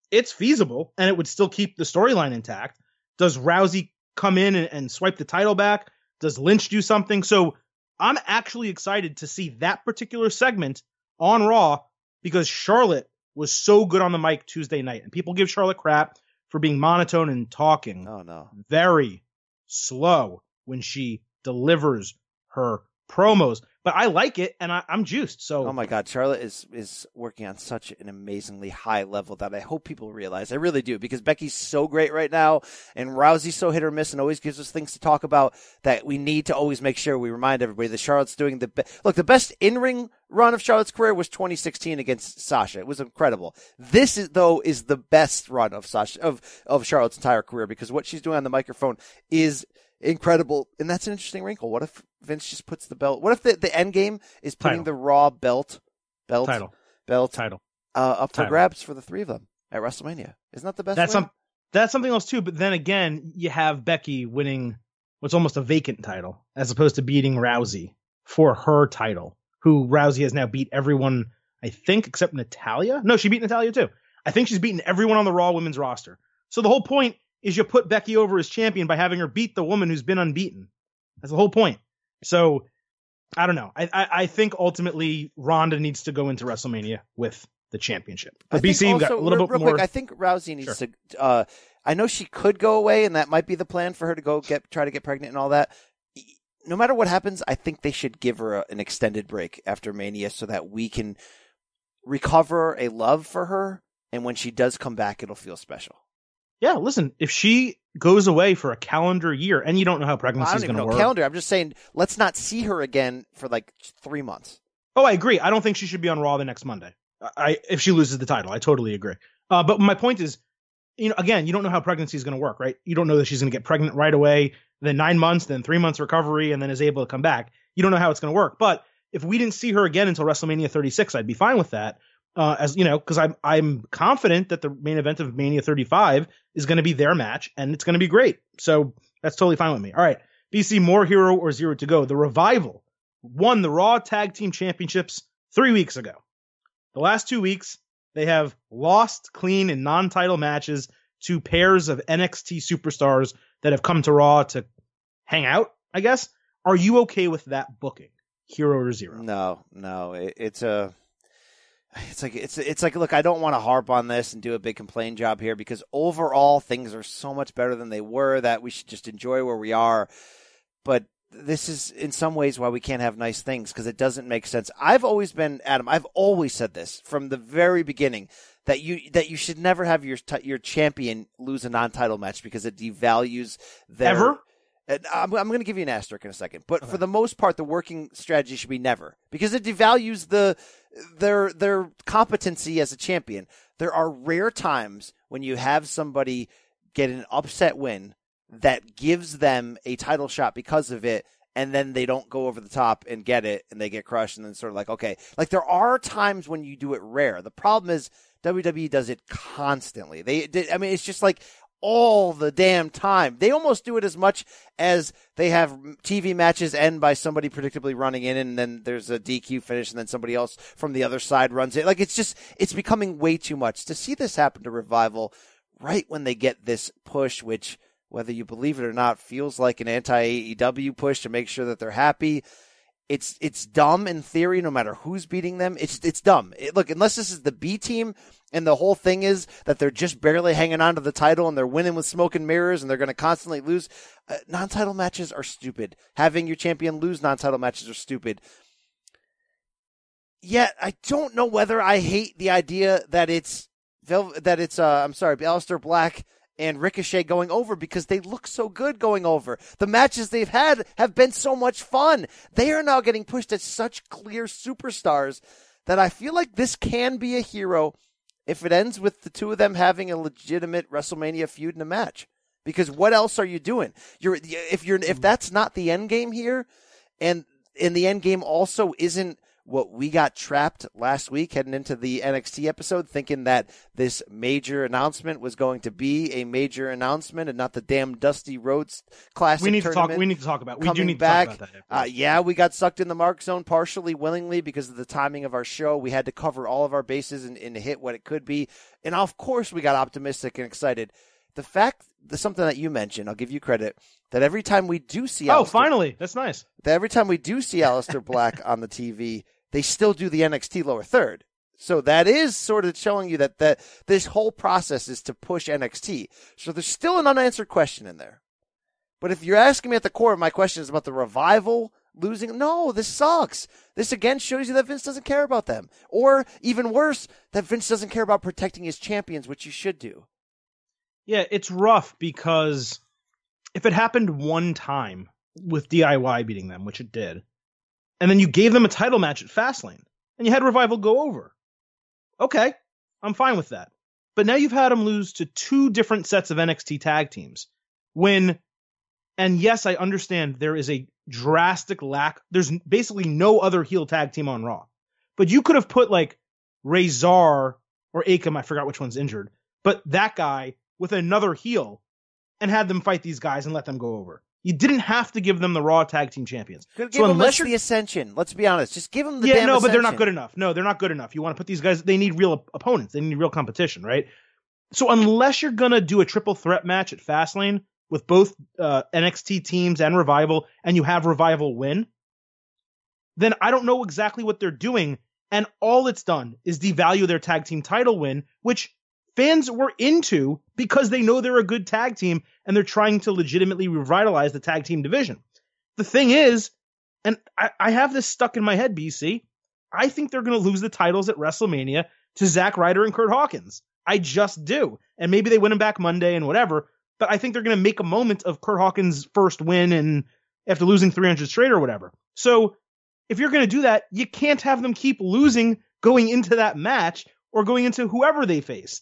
it's feasible and it would still keep the storyline intact. Does Rousey come in and, and swipe the title back? Does Lynch do something? So I'm actually excited to see that particular segment on Raw because Charlotte was so good on the mic Tuesday night. And people give Charlotte crap for being monotone and talking. Oh, no. Very slow when she delivers her promos but I like it and I, am juiced. So oh my god, Charlotte is is working on such an amazingly high level that I hope people realize. I really do because Becky's so great right now, and Rousey's so hit or miss, and always gives us things to talk about that we need to always make sure we remind everybody that Charlotte's doing the be- look. The best in ring run of Charlotte's career was 2016 against Sasha. It was incredible. This is though is the best run of Sasha of of Charlotte's entire career because what she's doing on the microphone is incredible. And that's an interesting wrinkle. What if Vince just puts the belt? What if the, the end game is putting title. the Raw belt, belt, title, belt, title, uh, up for grabs for the three of them at WrestleMania? Isn't that the best? That's way? some. That's something else too. But then again, you have Becky winning what's almost a vacant title, as opposed to beating Rousey for her title, who Rousey has now beat everyone. I think except Natalya. No, she beat Natalya too. I think she's beaten everyone on the Raw women's roster. So the whole point is you put Becky over as champion by having her beat the woman who's been unbeaten. That's the whole point. So I don't know. I, I, I think ultimately Ronda needs to go into WrestleMania with the championship. But BC also, got a little real, bit more. Quick, I think Rousey needs sure. to. Uh, I know she could go away, and that might be the plan for her to go get try to get pregnant and all that. No matter what happens, I think they should give her a, an extended break after Mania so that we can recover a love for her, and when she does come back, it'll feel special yeah, listen, if she goes away for a calendar year and you don't know how pregnancy is going to work. Calendar. I'm just saying, let's not see her again for like three months. Oh, I agree. I don't think she should be on Raw the next Monday. I if she loses the title, I totally agree. Uh, but my point is, you know, again, you don't know how pregnancy is going to work, right? You don't know that she's going to get pregnant right away, then nine months, then three months recovery, and then is able to come back. You don't know how it's going to work. But if we didn't see her again until WrestleMania 36, I'd be fine with that uh, as you know, because I'm I'm confident that the main event of Mania 35 is going to be their match and it's going to be great. So that's totally fine with me. All right, BC, more hero or zero to go. The revival won the Raw Tag Team Championships three weeks ago. The last two weeks they have lost clean in non-title matches to pairs of NXT superstars that have come to Raw to hang out. I guess. Are you okay with that booking, hero or zero? No, no, it, it's a it's like it's it's like look, I don't want to harp on this and do a big complaint job here because overall things are so much better than they were that we should just enjoy where we are. But this is in some ways why we can't have nice things because it doesn't make sense. I've always been Adam. I've always said this from the very beginning that you that you should never have your your champion lose a non-title match because it devalues their ever. I'm, I'm going to give you an asterisk in a second, but okay. for the most part, the working strategy should be never because it devalues the their their competency as a champion. There are rare times when you have somebody get an upset win that gives them a title shot because of it and then they don't go over the top and get it and they get crushed and then sort of like okay like there are times when you do it rare the problem is WWE does it constantly they did, I mean it's just like all the damn time. They almost do it as much as they have TV matches end by somebody predictably running in and then there's a DQ finish and then somebody else from the other side runs it. Like it's just, it's becoming way too much. To see this happen to Revival right when they get this push, which whether you believe it or not feels like an anti AEW push to make sure that they're happy. It's it's dumb in theory, no matter who's beating them. It's it's dumb. It, look, unless this is the B team, and the whole thing is that they're just barely hanging on to the title and they're winning with smoke and mirrors and they're going to constantly lose. Uh, non-title matches are stupid. Having your champion lose non-title matches are stupid. Yet I don't know whether I hate the idea that it's that it's uh, I'm sorry, Aleister Black and Ricochet going over because they look so good going over. The matches they've had have been so much fun. They are now getting pushed as such clear superstars that I feel like this can be a hero if it ends with the two of them having a legitimate WrestleMania feud in a match. Because what else are you doing? You're if you're if that's not the end game here, and in the end game also isn't what we got trapped last week heading into the NXT episode, thinking that this major announcement was going to be a major announcement and not the damn Dusty Rhodes Classic. We need to talk. We need to talk about. We do need back. to talk about that. Uh, yeah, we got sucked in the mark zone partially willingly because of the timing of our show. We had to cover all of our bases and, and hit what it could be, and of course we got optimistic and excited. The fact, the, something that you mentioned, I'll give you credit that every time we do see, oh, Aleister, finally, that's nice. That every time we do see Aleister Black on the TV they still do the NXT lower third. So that is sort of showing you that, that this whole process is to push NXT. So there's still an unanswered question in there. But if you're asking me at the core of my question is about the revival losing, no, this sucks. This again shows you that Vince doesn't care about them. Or even worse, that Vince doesn't care about protecting his champions, which you should do. Yeah, it's rough because if it happened one time with DIY beating them, which it did, and then you gave them a title match at Fastlane, and you had Revival go over. Okay, I'm fine with that. But now you've had them lose to two different sets of NXT tag teams. When, and yes, I understand there is a drastic lack. There's basically no other heel tag team on Raw. But you could have put like Rezar or Akam, I forgot which one's injured, but that guy with another heel and had them fight these guys and let them go over. You didn't have to give them the Raw Tag Team Champions. Give so unless you're the Ascension, let's be honest, just give them the yeah, no, but they're not good enough. No, they're not good enough. You want to put these guys? They need real opponents. They need real competition, right? So unless you're gonna do a triple threat match at Fastlane with both uh, NXT teams and Revival, and you have Revival win, then I don't know exactly what they're doing. And all it's done is devalue their tag team title win, which fans were into because they know they're a good tag team and they're trying to legitimately revitalize the tag team division. The thing is, and I, I have this stuck in my head, BC, I think they're going to lose the titles at WrestleMania to Zack Ryder and Kurt Hawkins. I just do. And maybe they win them back Monday and whatever, but I think they're going to make a moment of Kurt Hawkins' first win and after losing 300 straight or whatever. So if you're going to do that, you can't have them keep losing going into that match or going into whoever they face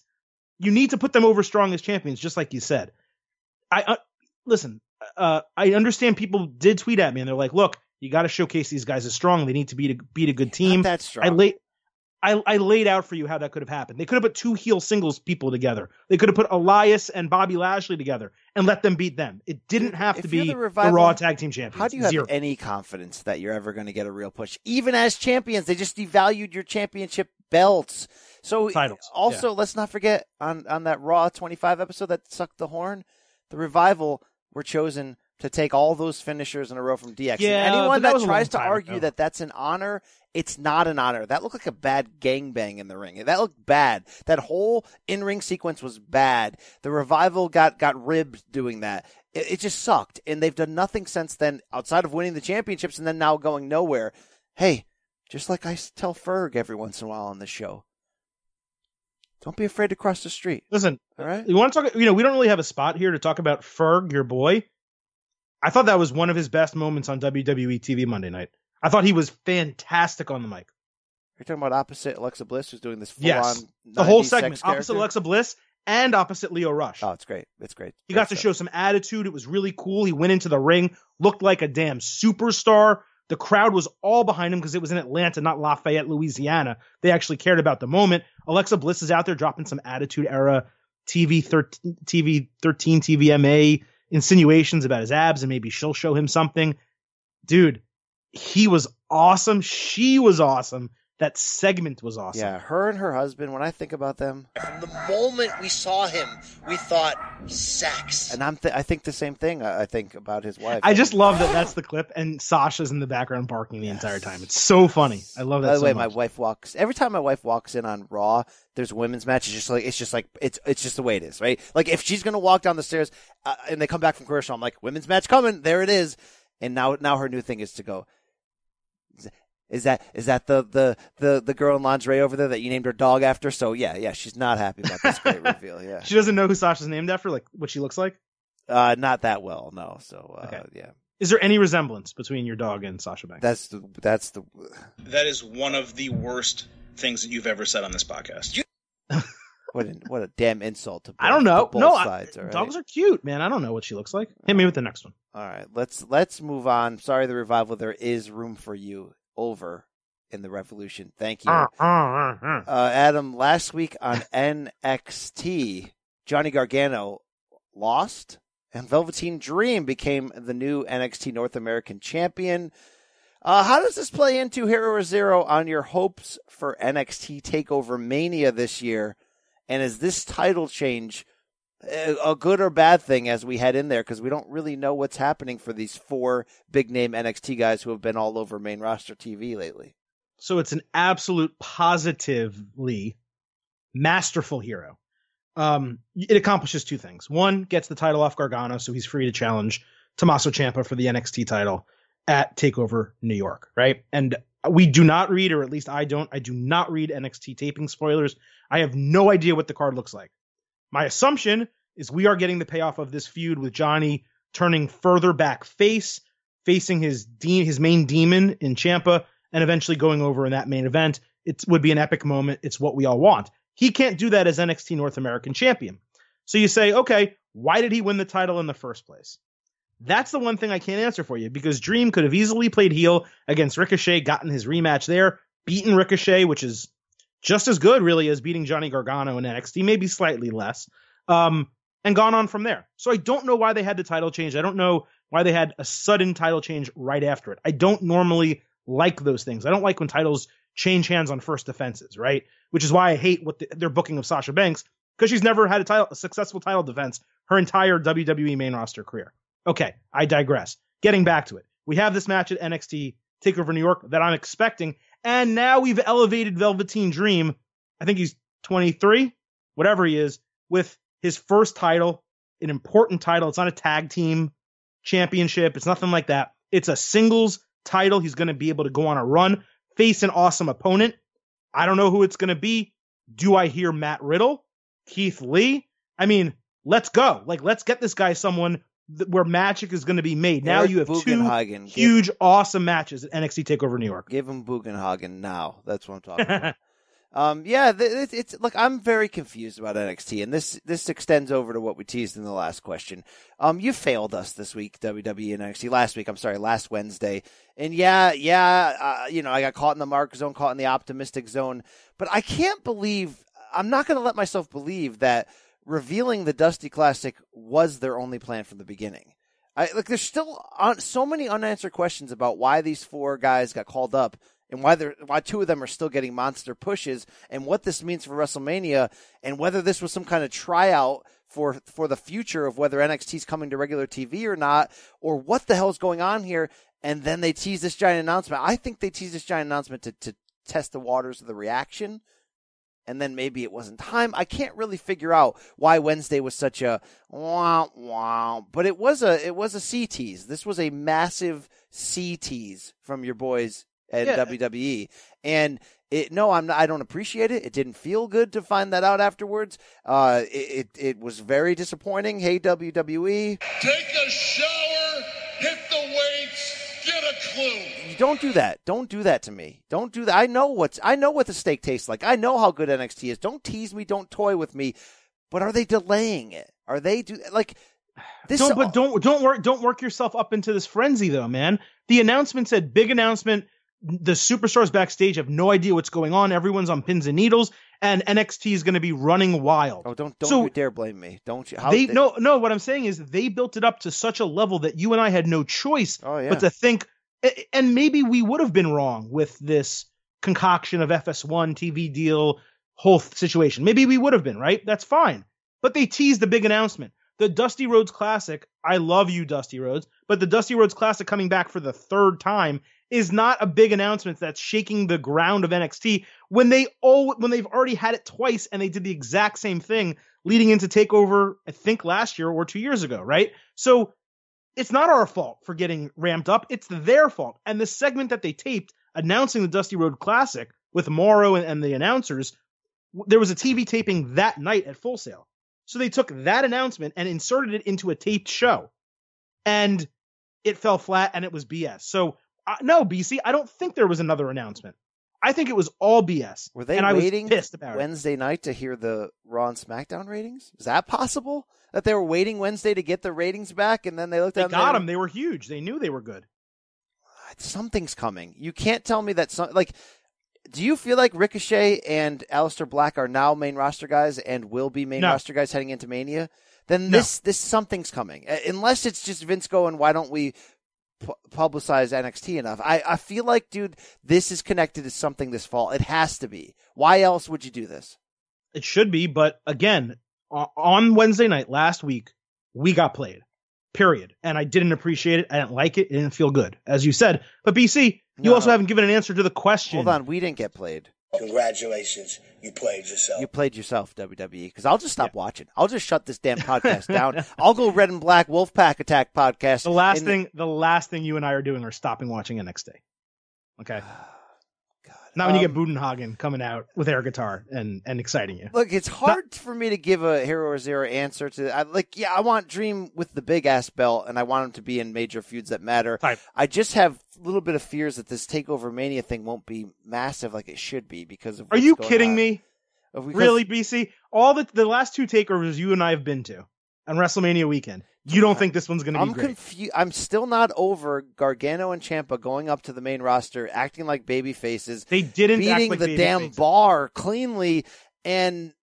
you need to put them over strong as champions, just like you said. I uh, listen. Uh, I understand people did tweet at me and they're like, "Look, you got to showcase these guys as strong. They need to beat a beat a good team." Not that strong. I laid, I, I laid out for you how that could have happened. They could have put two heel singles people together. They could have put Elias and Bobby Lashley together and let them beat them. It didn't have if to be the, revival, the, Raw Tag Team Champions. How do you Zero. have any confidence that you're ever going to get a real push, even as champions? They just devalued your championship belts. So Titles. also, yeah. let's not forget on on that Raw 25 episode that sucked the horn, the revival were chosen to take all those finishers in a row from DX. Yeah, and anyone that, that tries to argue ago. that that's an honor, it's not an honor. That looked like a bad gangbang in the ring. That looked bad. That whole in ring sequence was bad. The revival got got ribbed doing that. It, it just sucked, and they've done nothing since then outside of winning the championships and then now going nowhere. Hey, just like I tell Ferg every once in a while on the show, don't be afraid to cross the street. Listen, all right. You want to talk? You know, we don't really have a spot here to talk about Ferg, your boy. I thought that was one of his best moments on WWE TV Monday night. I thought he was fantastic on the mic. You're talking about opposite Alexa Bliss, who's doing this full yes. on the whole segment, opposite? Alexa Bliss and opposite Lio Rush. Oh, it's great. It's great. He great got to show some attitude. It was really cool. He went into the ring, looked like a damn superstar. The crowd was all behind him because it was in Atlanta, not Lafayette, Louisiana. They actually cared about the moment. Alexa Bliss is out there dropping some Attitude Era TV 13, TV 13 TVMA insinuations about his abs, and maybe she'll show him something. Dude, he was awesome. She was awesome. That segment was awesome. Yeah, her and her husband. When I think about them, From the moment we saw him, we thought sex. and I'm th- I think the same thing. I I think about his wife. I just love that that's the clip, and Sasha's in the background barking the entire time. It's so funny. I love that. By the so way, much. my wife walks every time my wife walks in on Raw. There's women's match. It's just like it's just like it's it's just the way it is, right? Like if she's gonna walk down the stairs uh, and they come back from commercial, I'm like, women's match coming. There it is. And now now her new thing is to go. Is that is that the the the the girl in lingerie over there that you named her dog after? So yeah, yeah, she's not happy about this great reveal. Yeah, She doesn't know who Sasha's named after, like what she looks like. uh, not that well, no. So uh, Okay. yeah, Is there any resemblance between your dog and Sasha Banks? that's the that's the That is one of the worst things that you've ever said on this podcast. what a, what a damn insult to. Both, I don't know. to both No, I- sides. all right? dogs are cute, man. I don't know what she looks like. Hit me with the next one. All right, let's let's move on. Sorry, the revival. There is room for you over in the revolution. Thank you, Uh, uh, uh, uh. uh, Adam. Last week on NXT, Johnny Gargano lost, and Velveteen Dream became the new NXT North American champion. Uh, how does this play into Hero Zero on your hopes for NXT Takeover Mania this year? And is this title change a a good or bad thing as we head in there? Because we don't really know what's happening for these four big name NXT guys who have been all over main roster TV lately. So it's an absolute positively masterful hero. Um, it accomplishes two things. One, gets the title off Gargano, so he's free to challenge Tommaso Ciampa for the NXT title at Takeover New York, right? And we do not read, or at least I don't, I do not read NXT taping spoilers. I have no idea what the card looks like. My assumption is we are getting the payoff of this feud with Johnny turning further back face, facing his de- his main demon in Ciampa, and eventually going over in that main event. It would be an epic moment. It's what we all want. He can't do that as NXT North American champion. So you say, okay, why did he win the title in the first place? That's the one thing I can't answer for you because Dream could have easily played heel against Ricochet, gotten his rematch there, beaten Ricochet, which is just as good really as beating Johnny Gargano in NXT, maybe slightly less, um, and gone on from there. So I don't know why they had the title change. I don't know why they had a sudden title change right after it. I don't normally like those things. I don't like when titles change hands on first defenses, right? Which is why I hate what the, their booking of Sasha Banks because she's never had a title, a successful title defense her entire WWE main roster career. Okay, I digress. Getting back to it, we have this match at NXT Takeover New York that I'm expecting, and now we've elevated Velveteen Dream. I think he's 23, whatever he is, with his first title, an important title. It's not a tag team championship. It's nothing like that. It's a singles title. He's going to be able to go on a run, face an awesome opponent. I don't know who it's going to be. Do I hear Matt Riddle, Keith Lee? I mean, let's go. Like, let's get this guy someone th- where magic is going to be made. Now Eric you have two Bugenhagen. Give- huge, awesome matches at NXT Takeover New York. Give him Bugenhagen now. That's what I'm talking about. Um, yeah, th- it's, it's look. I'm very confused about NXT, and this this extends over to what we teased in the last question. Um, you failed us this week, WWE and NXT. Last week, I'm sorry, last Wednesday, and yeah, yeah, uh, you know, I got caught in the mark zone, caught in the optimistic zone, but I can't believe. I'm not going to let myself believe that revealing the Dusty Classic was their only plan from the beginning. I like. There's still so many unanswered questions about why these four guys got called up and why they're why two of them are still getting monster pushes and what this means for WrestleMania and whether this was some kind of tryout for for the future of whether NXT's coming to regular TV or not or what the hell's going on here and then they tease this giant announcement. I think they tease this giant announcement to to test the waters of the reaction and then maybe it wasn't time. I can't really figure out why Wednesday was such a wow wow, but it was a it was a C tease. This was a massive C tease from your boys at Yeah. WWE, and it no, I'm not, I don't appreciate it. It didn't feel good to find that out afterwards. Uh, it, it it was very disappointing. Hey WWE, Take a shower, hit the weights, get a clue. Don't do that. Don't do that to me. Don't do that. I know what's I know what the steak tastes like. I know how good NXT is. Don't tease me. Don't toy with me. But are they delaying it? Are they do like this? don't, but don't don't work don't work yourself up into this frenzy though, man. The announcement said big announcement. The superstars backstage have no idea what's going on. Everyone's on pins and needles, and NXT is going to be running wild. Oh, don't don't So- you dare blame me. Don't you? How they they- no no. What I'm saying is they built it up to such a level that you and I had no choice Oh yeah. but to think, and maybe we would have been wrong with this concoction of FS1 TV deal whole situation. Maybe we would have been, right? That's fine. But they teased the big announcement. The Dusty Rhodes Classic, I love you, Dusty Rhodes, but the Dusty Rhodes Classic coming back for the third time is not a big announcement that's shaking the ground of NXT when they all when they've already had it twice and they did the exact same thing leading into takeover, I think last year or two years ago, right? So it's not our fault for getting ramped up. It's their fault. And the segment that they taped announcing the Dusty Road Classic with Mauro and, and the announcers, there was a TV taping that night at Full Sail. So they took that announcement and inserted it into a taped show. And it fell flat and it was BS. So, uh, no, BC, I don't think there was another announcement. I think it was all BS. Were they and waiting I was pissed about Wednesday night to hear the Raw and SmackDown ratings? Is that possible? That they were waiting Wednesday to get the ratings back, and then they looked it. They got them. They were huge. They knew they were good. Something's coming. You can't tell me that some like. Do you feel like Ricochet and Aleister Black are now main roster guys and will be main No. roster guys heading into Mania? Then No. this this something's coming. Uh, Unless it's just Vince going, why don't we pu- publicize NXT enough? I I feel like, dude, this is connected to something this fall. It has to be. Why else would you do this? It should be, but again, on Wednesday night last week, we got played. Period. And I didn't appreciate it. I didn't like it. It didn't feel good, as you said. But BC, you No, also haven't given an answer to the question. Hold on, we didn't get played. Congratulations, you played yourself. You played yourself, WWE. Because I'll just stop watching. I'll just shut this damn podcast down. I'll go Red and Black Wolfpack Attack podcast. The last and- thing, the last thing you and I are doing are stopping watching NXT. Okay. Not when you get Um, Bugenhagen coming out with air guitar and and exciting you. Look, it's hard for me to give a hero or zero answer to. I, like, yeah, I want Dream with the big ass belt, and I want him to be in major feuds that matter. Type. I just have a little bit of fears that this Takeover Mania thing won't be massive like it should be because of. Are you kidding on. me? Because- Really, BC? All the the last two takeovers you and I have been to on WrestleMania weekend. You don't think this one's going to be I'm great? confused. I'm still not over Gargano and Ciampa going up to the main roster, acting like baby faces, they didn't act beating like the damn faces. bar cleanly, and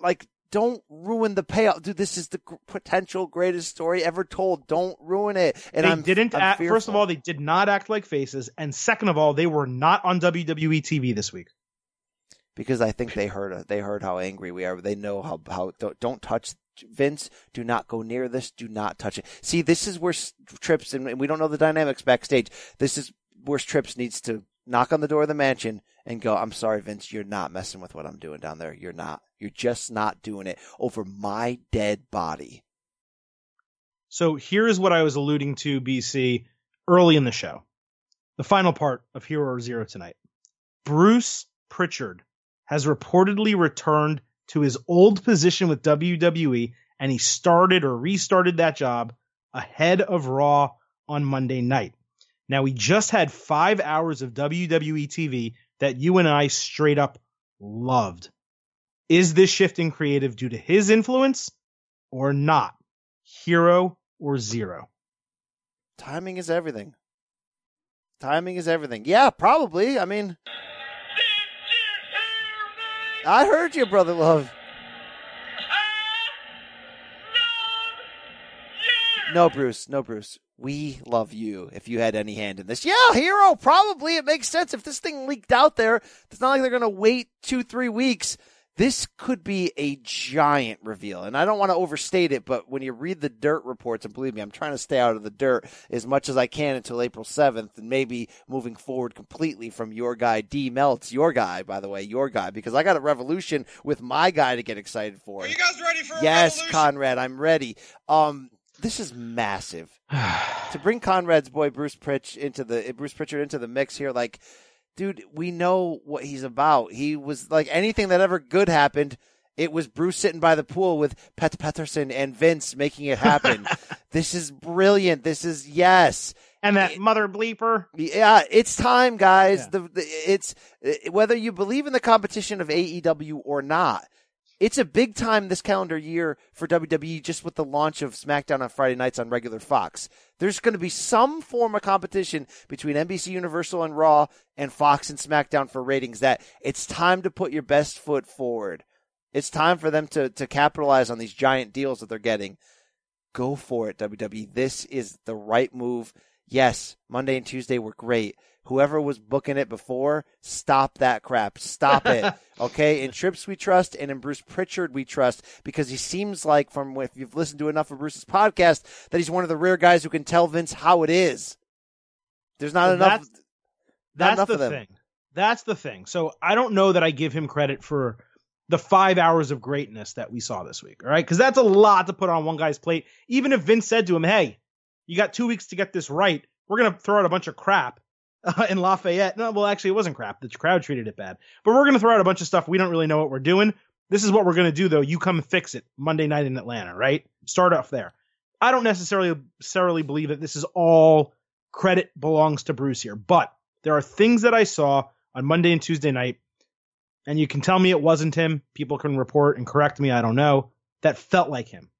like don't ruin the payout, dude. This is the gr- potential greatest story ever told. Don't ruin it. And they I'm didn't I'm act. First of all, they did not act like faces, and second of all, they were not on WWE TV this week. because I think they heard they heard how angry we are. They know how how don't, don't touch Vince. Do not go near this. Do not touch it. See, this is where Trips and we don't know the dynamics backstage. This is where Trips needs to knock on the door of the mansion and go. I'm sorry, Vince. You're not messing with what I'm doing down there. You're not. You're just not doing it over my dead body. So here is what I was alluding to, BC, early in the show. The final part of Hero Zero tonight. Bruce Prichard has reportedly returned to his old position with WWE, and he started or restarted that job ahead of Raw on Monday night. Now, we just had five hours of WWE TV that you and I straight up loved. Is this shift in creative due to his influence or not? Hero or zero? Timing is everything. Timing is everything. Yeah, probably. I mean, I heard you, brother love. No, Bruce. No, Bruce. We love you. If you had any hand in this, yeah, hero. Probably it makes sense if this thing leaked out there. It's not like they're gonna wait two, three weeks. This could be a giant reveal, and I don't want to overstate it, but when you read the dirt reports, and believe me, I'm trying to stay out of the dirt as much as I can until April 7th, and maybe moving forward completely from your guy D Melts, your guy, by the way, your guy, because I got a revolution with my guy to get excited for. Are you guys ready for a Yes, revolution? Conrad, I'm ready. Um, this is massive to bring Conrad's boy Bruce Prich into the Bruce Prichard into the mix here. Like, dude, we know what he's about. He was like anything that ever good happened. It was Bruce sitting by the pool with Pat Patterson and Vince making it happen. this is brilliant. This is yes. And that mother bleeper. Yeah, it's time, guys. Yeah. The, the it's whether you believe in the competition of AEW or not. It's a big time this calendar year for WWE just with the launch of SmackDown on Friday nights on regular Fox. There's going to be some form of competition between NBC Universal and Raw and Fox and SmackDown for ratings that it's time to put your best foot forward. It's time for them to, to capitalize on these giant deals that they're getting. Go for it, WWE. This is the right move. Yes, Monday and Tuesday were great, whoever was booking it before, stop that crap. Stop it. okay. In Trips we trust and in Bruce Prichard we trust because he seems like from if you've listened to enough of Bruce's podcast that he's one of the rare guys who can tell Vince how it is. There's not enough. that's- not enough the thing. That's the thing. So I don't know that I give him credit for the five hours of greatness that we saw this week. All right. Cause that's a lot to put on one guy's plate. Even if Vince said to him, Hey, you got two weeks to get this right. We're going to throw out a bunch of crap uh, in Lafayette. No, well, actually, it wasn't crap. The crowd treated it bad. But we're going to throw out a bunch of stuff. We don't really know what we're doing. This is what we're going to do, though. You come fix it Monday night in Atlanta, right? Start off there. I don't necessarily necessarily believe that this is all credit belongs to Bruce here, but there are things that I saw on Monday and Tuesday night, and you can tell me it wasn't him. People can report and correct me. I don't know. That felt like him.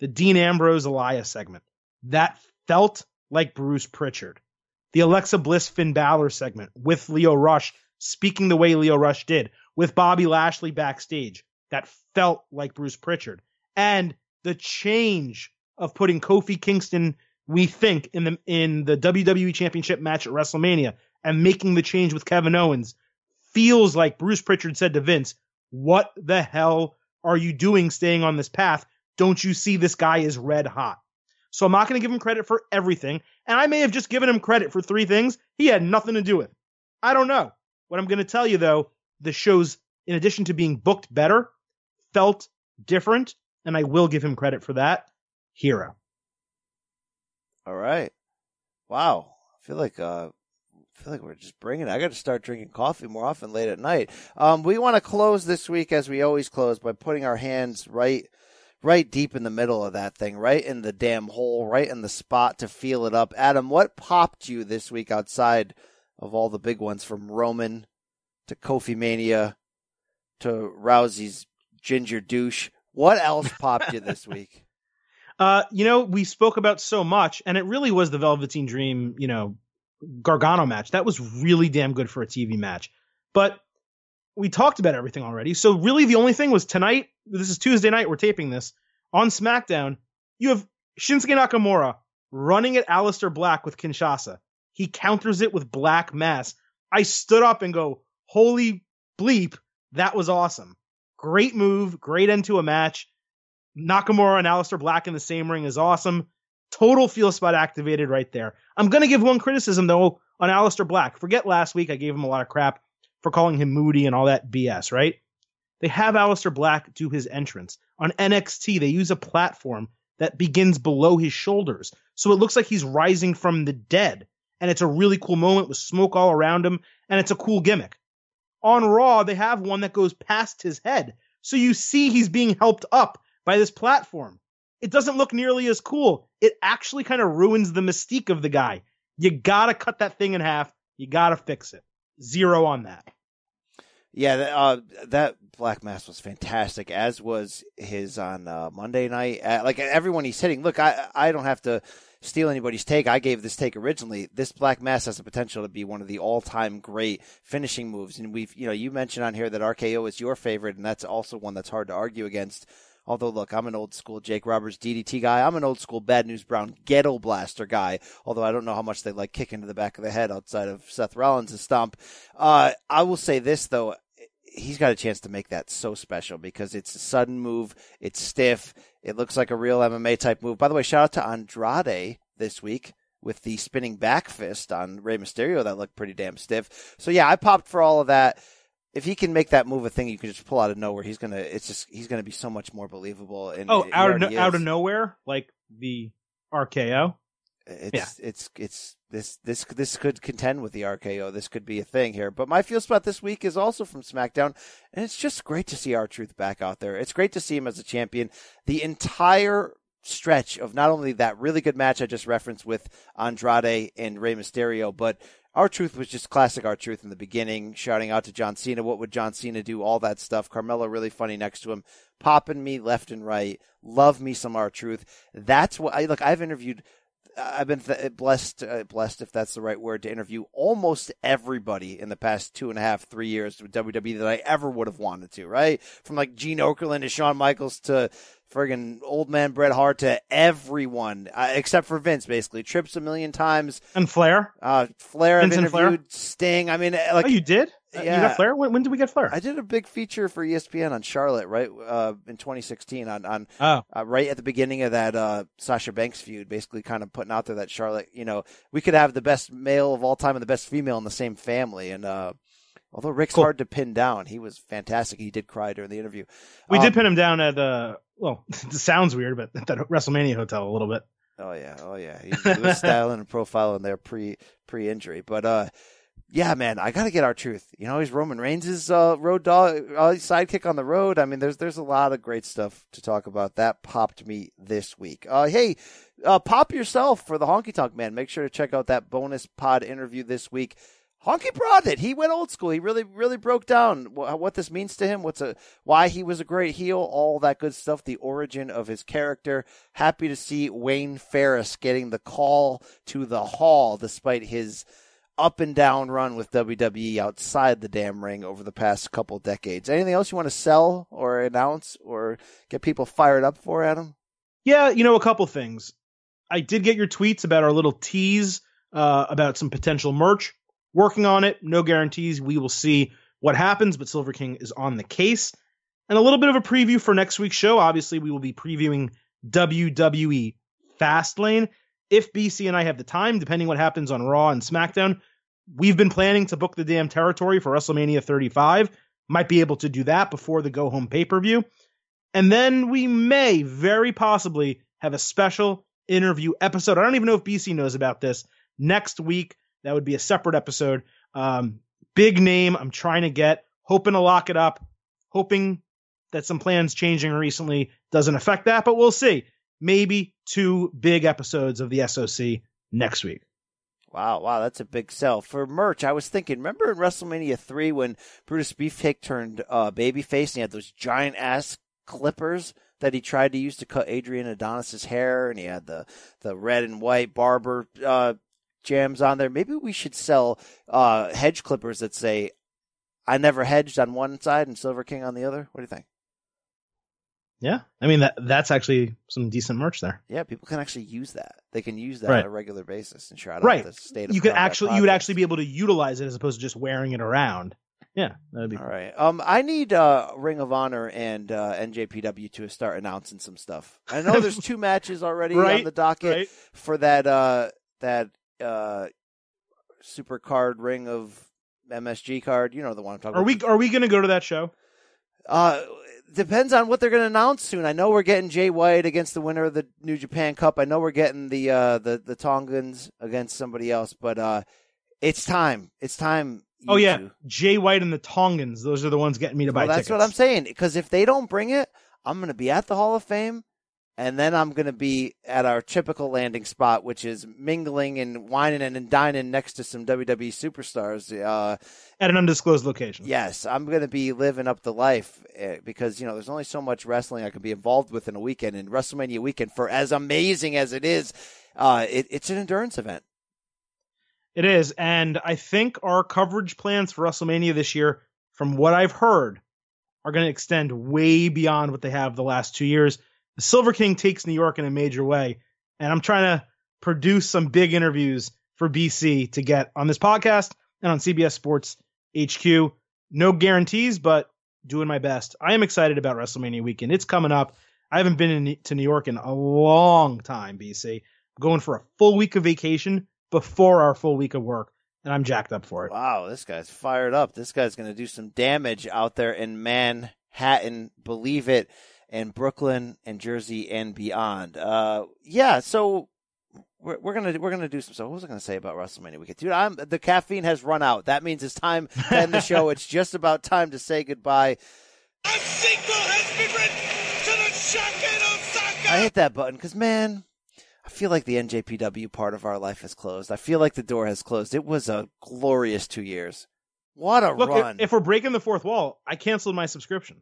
The Dean Ambrose Elias segment that felt like Bruce Prichard. The Alexa Bliss Finn Balor segment with Lio Rush speaking the way Lio Rush did with Bobby Lashley backstage that felt like Bruce Prichard. And the change of putting Kofi Kingston, we think, in the in the WWE Championship match at WrestleMania and making the change with Kevin Owens feels like Bruce Prichard said to Vince, What the hell are you doing staying on this path? Don't you see this guy is red hot? So I'm not going to give him credit for everything. And I may have just given him credit for three things he had nothing to do with. I don't know. What I'm going to tell you though, the show's, in addition to being booked better, felt different. And I will give him credit for that. Hero. All right. Wow. I feel like uh I feel like we're just bringing it. I got to start drinking coffee more often late at night. Um, we want to close this week as we always close by putting our hands right, right deep in the middle of that thing, right in the damn hole, right in the spot to feel it up. Adam, what popped you this week outside of all the big ones from Roman to Kofi Mania to Rousey's ginger douche? What else popped you this week? Uh, you know, we spoke about so much, and it really was the Velveteen Dream, you know, Gargano match. That was really damn good for a TV match. But we talked about everything already. So really the only thing was tonight, this is Tuesday night, we're taping this, on SmackDown, you have Shinsuke Nakamura running at Aleister Black with Kinshasa. He counters it with Black Mass. I stood up and go, holy bleep, that was awesome. Great move, great end to a match. Nakamura and Aleister Black in the same ring is awesome. Total feel spot activated right there. I'm going to give one criticism, though, on Aleister Black. Forget last week, I gave him a lot of crap for calling him moody and all that BS, right? They have Aleister Black do his entrance. On NXT, they use a platform that begins below his shoulders. So it looks like he's rising from the dead. And it's a really cool moment with smoke all around him. And it's a cool gimmick. On Raw, they have one that goes past his head. So you see he's being helped up by this platform. It doesn't look nearly as cool. It actually kind of ruins the mystique of the guy. You gotta cut that thing in half. You gotta fix it. Zero on that. Yeah, that, uh, that Black Mass was fantastic, as was his on uh, Monday night. Uh, like everyone he's hitting. Look, I I don't have to steal anybody's take. I gave this take originally. This Black Mass has the potential to be one of the all time great finishing moves, and we've you know you mentioned on here that RKO is your favorite, and that's also one that's hard to argue against. Although, look, I'm an old school Jake Roberts DDT guy. I'm an old school Bad News Brown Ghetto Blaster guy. Although I don't know how much they like kicking to the back of the head outside of Seth Rollins' stomp. Uh, I will say this though, he's got a chance to make that so special because it's a sudden move. It's stiff. It looks like a real MMA type move. By the way, shout out to Andrade this week with the spinning back fist on Rey Mysterio. That looked pretty damn stiff. So yeah, I popped for all of that. If he can make that move a thing, you can just pull out of nowhere. He's gonna. It's just he's gonna be so much more believable. And Oh, out of no, out of nowhere, like the RKO. It's it's it's this this this could contend with the RKO. This could be a thing here. But my feel spot this week is also from SmackDown, and it's just great to see R-Truth back out there. It's great to see him as a champion. The entire stretch of not only that really good match I just referenced with Andrade and Rey Mysterio, but R-Truth was just classic R-Truth in the beginning, shouting out to John Cena, what would John Cena do? All that stuff. Carmella really funny next to him, popping me left and right. Love me some R-Truth. That's what I look. I've interviewed I've been th- blessed, uh, blessed if that's the right word, to interview almost everybody in the past two and a half, three years with WWE that I ever would have wanted to. Right, from like Gene Okerlund to Shawn Michaels to friggin' old man Bret Hart to everyone uh, except for Vince, basically. Trips a million times. And Flair. Uh, Flair. Vince I've interviewed Flair? Sting. I mean, like oh, you did? Uh, Yeah. You got Flair? When, when did we get Flair? I did a big feature for ESPN on Charlotte, right, uh, in 2016, on on oh, uh, right at the beginning of that uh, Sasha Banks feud, basically kind of putting out there that Charlotte, you know, we could have the best male of all time and the best female in the same family, and uh, although Ric's Cool. hard to pin down, he was fantastic. He did cry during the interview. we Um, did pin him down at uh well, it sounds weird, but at that WrestleMania hotel a little bit. Oh yeah, oh yeah. He, he was styling and profiling there pre pre injury, but uh, yeah, man, I got to get R-Truth. You know, he's Roman Reigns' uh, road dog, uh, sidekick on the road. I mean, there's there's a lot of great stuff to talk about. That popped me this week. Uh, hey, uh, pop yourself for the Honky Tonk Man. Make sure to check out that bonus pod interview this week. Honky brought it. He went old school. He really, really broke down wh- what this means to him. What's a why he was a great heel. All that good stuff. The origin of his character. Happy to see Wayne Farris getting the call to the hall, despite his up and down run with WWE outside the damn ring over the past couple decades. Anything else you want to sell or announce or get people fired up for, Adam? Yeah, you know, a couple things. I did get your tweets about our little tease uh, about some potential merch. Working on it. No guarantees. We will see what happens, but Silver King is on the case. And a little bit of a preview for next week's show. Obviously, we will be previewing WWE Fastlane. If BC and I have the time, depending what happens on Raw and SmackDown, we've been planning to book the damn territory for WrestleMania 35. Might be able to do that before the go home pay per view. And then we may very possibly have a special interview episode. I don't even know if BC knows about this. Next week, that would be a separate episode. Um, big name I'm trying to get, hoping to lock it up, hoping that some plans changing recently doesn't affect that, but we'll see. Maybe two big episodes of the SOC next week. Wow, wow, that's a big sell. For merch, I was thinking, remember in WrestleMania 3 when Brutus Beefcake turned uh, babyface and he had those giant ass clippers that he tried to use to cut Adrian Adonis's hair and he had the, the red and white barber uh, jams on there. Maybe we should sell uh, hedge clippers that say, I never hedged on one side and Silver King on the other. What do you think? Yeah, I mean that that's actually some decent merch there. Yeah, people can actually use that. They can use that Right. on a regular basis and shout out Right. the state of You could Combat actually you would actually be able to utilize it as opposed to just wearing it around. Yeah, that'd be All right. Um, I need uh, Ring of Honor and uh, NJPW to start announcing some stuff. I know there's two matches already on the docket right. for that uh, that uh, super card ring of MSG card. You know the one I'm talking about. Are about. we are we going to go to that show? Uh, depends on what they're going to announce soon. I know we're getting Jay White against the winner of the New Japan Cup. I know we're getting the uh, the the Tongans against somebody else, but uh, it's time. It's time. Oh yeah, two. Jay White and the Tongans. Those are the ones getting me to buy Well, that's tickets. what I'm saying. Because if they don't bring it, I'm going to be at the Hall of Fame, and then I'm going to be at our typical landing spot, which is mingling and wining and dining next to some WWE superstars. Uh, At an undisclosed location. yes, I'm going to be living up the life uh, because you know there's only so much wrestling I can be involved with in a weekend, and WrestleMania weekend, for as amazing as it is, uh, it, it's an endurance event. It is, and I think our coverage plans for WrestleMania this year, from what I've heard, are going to extend way beyond what they have the last two years. Silver King takes New York in a major way, and I'm trying to produce some big interviews for BC to get on this podcast and on CBS Sports HQ. No guarantees, but doing my best. I am excited about WrestleMania weekend. It's coming up. I haven't been in, to New York in a long time, BC. I'm going for a full week of vacation before our full week of work, and I'm jacked up for it. Wow, this guy's fired up. This guy's going to do some damage out there in Manhattan. Believe it, and Brooklyn and Jersey and beyond. Uh, yeah. So we're, we're gonna we're gonna do some. So what was I gonna say about WrestleMania weekend, dude? I'm the caffeine has run out. That means it's time to end the show. It's just about time to say goodbye. A sequel has been written to the Shaken of I hit that button because man. I feel like the NJPW part of our life has closed. I feel like the door has closed. It was a glorious two years. What a Look, if- run! If, we're breaking the fourth wall, I canceled my subscription.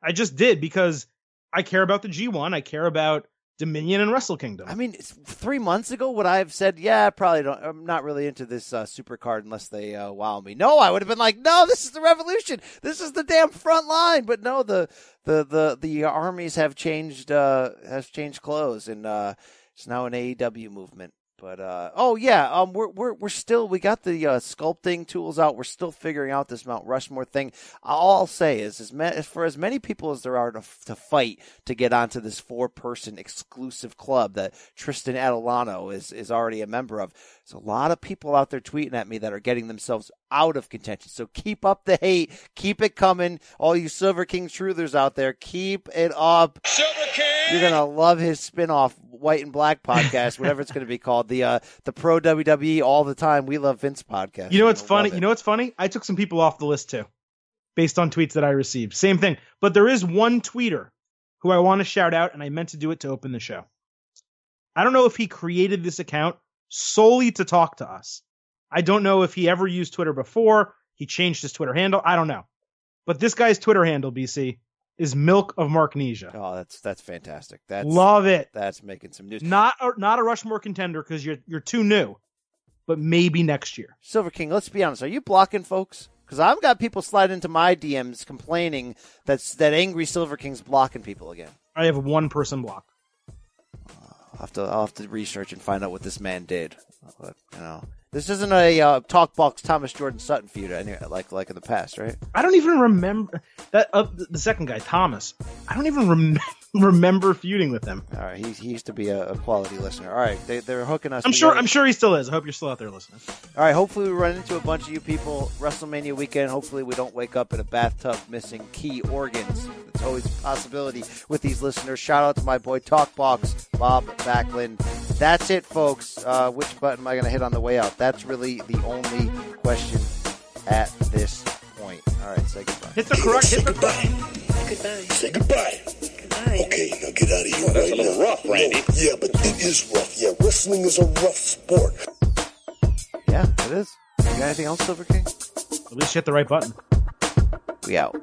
I just did because I care about the G1. I care about Dominion and Wrestle Kingdom. I mean, three months ago, would I have said, "Yeah, probably don't. I'm not really into this uh, super card unless they uh, wow me." No, I would have been like, "No, this is the revolution. This is the damn front line." But no, the the the the armies have changed. Uh, has changed clothes, and uh, it's now an AEW movement. But uh, oh yeah, um, we're we're we're still we got the uh, sculpting tools out. We're still figuring out this Mount Rushmore thing. All I'll say is, as, ma- for as many people as there are to, to fight to get onto this four person exclusive club that Tristan Adelano is is already a member of. There's a lot of people out there tweeting at me that are getting themselves out of contention. So keep up the hate, keep it coming. All you Silver King truthers out there, keep it up. Silver King! You're gonna love his spin-off White and Black podcast, whatever it's gonna be called. The uh the pro WWE all the time. We love Vince podcast. You know what's funny? You know what's funny? I took some people off the list too, based on tweets that I received. Same thing. But there is one tweeter who I want to shout out, and I meant to do it to open the show. I don't know if he created this account solely to talk to us. I don't know if he ever used Twitter before. He changed his Twitter handle. I don't know. But this guy's Twitter handle, BC, is Milk of Marknesia. Oh, that's that's fantastic. That's Love it. that's making some news. Not a, not a Rushmore contender because you're you're too new, but maybe next year. Silver King, let's be honest. Are you blocking folks? Because I've got people slide into my DMs complaining that's that angry Silver King's blocking people again. I have one person blocked. I'll have to I'll have to research and find out what this man did. But, you know, this isn't a uh, talk box Thomas Jordan Sutton feud any- like like in the past, right? I don't even remember that uh, the second guy, Thomas. I don't even rem- remember feuding with him. All right, he, he used to be a, a quality listener. All right, they, they're hooking us. I'm sure. I'm sure he still is. I hope you're still out there listening. All right, hopefully we run into a bunch of you people WrestleMania weekend. Hopefully we don't wake up in a bathtub missing key organs. It's always a possibility with these listeners. Shout out to my boy Talkbox, Bob Backlund. That's it, folks. Uh, which button am I going to hit on the way out? That's really the only question at this point. All right, say goodbye. Hit the correct. Say Hit the goodbye. Goodbye. Say goodbye. Goodbye. Okay, now get out of here oh, that's right a little now. rough, Randy. No, yeah, but it is rough. Yeah, wrestling is a rough sport. Yeah, it is. You got anything else, Silver King? At least you hit the right button. We out.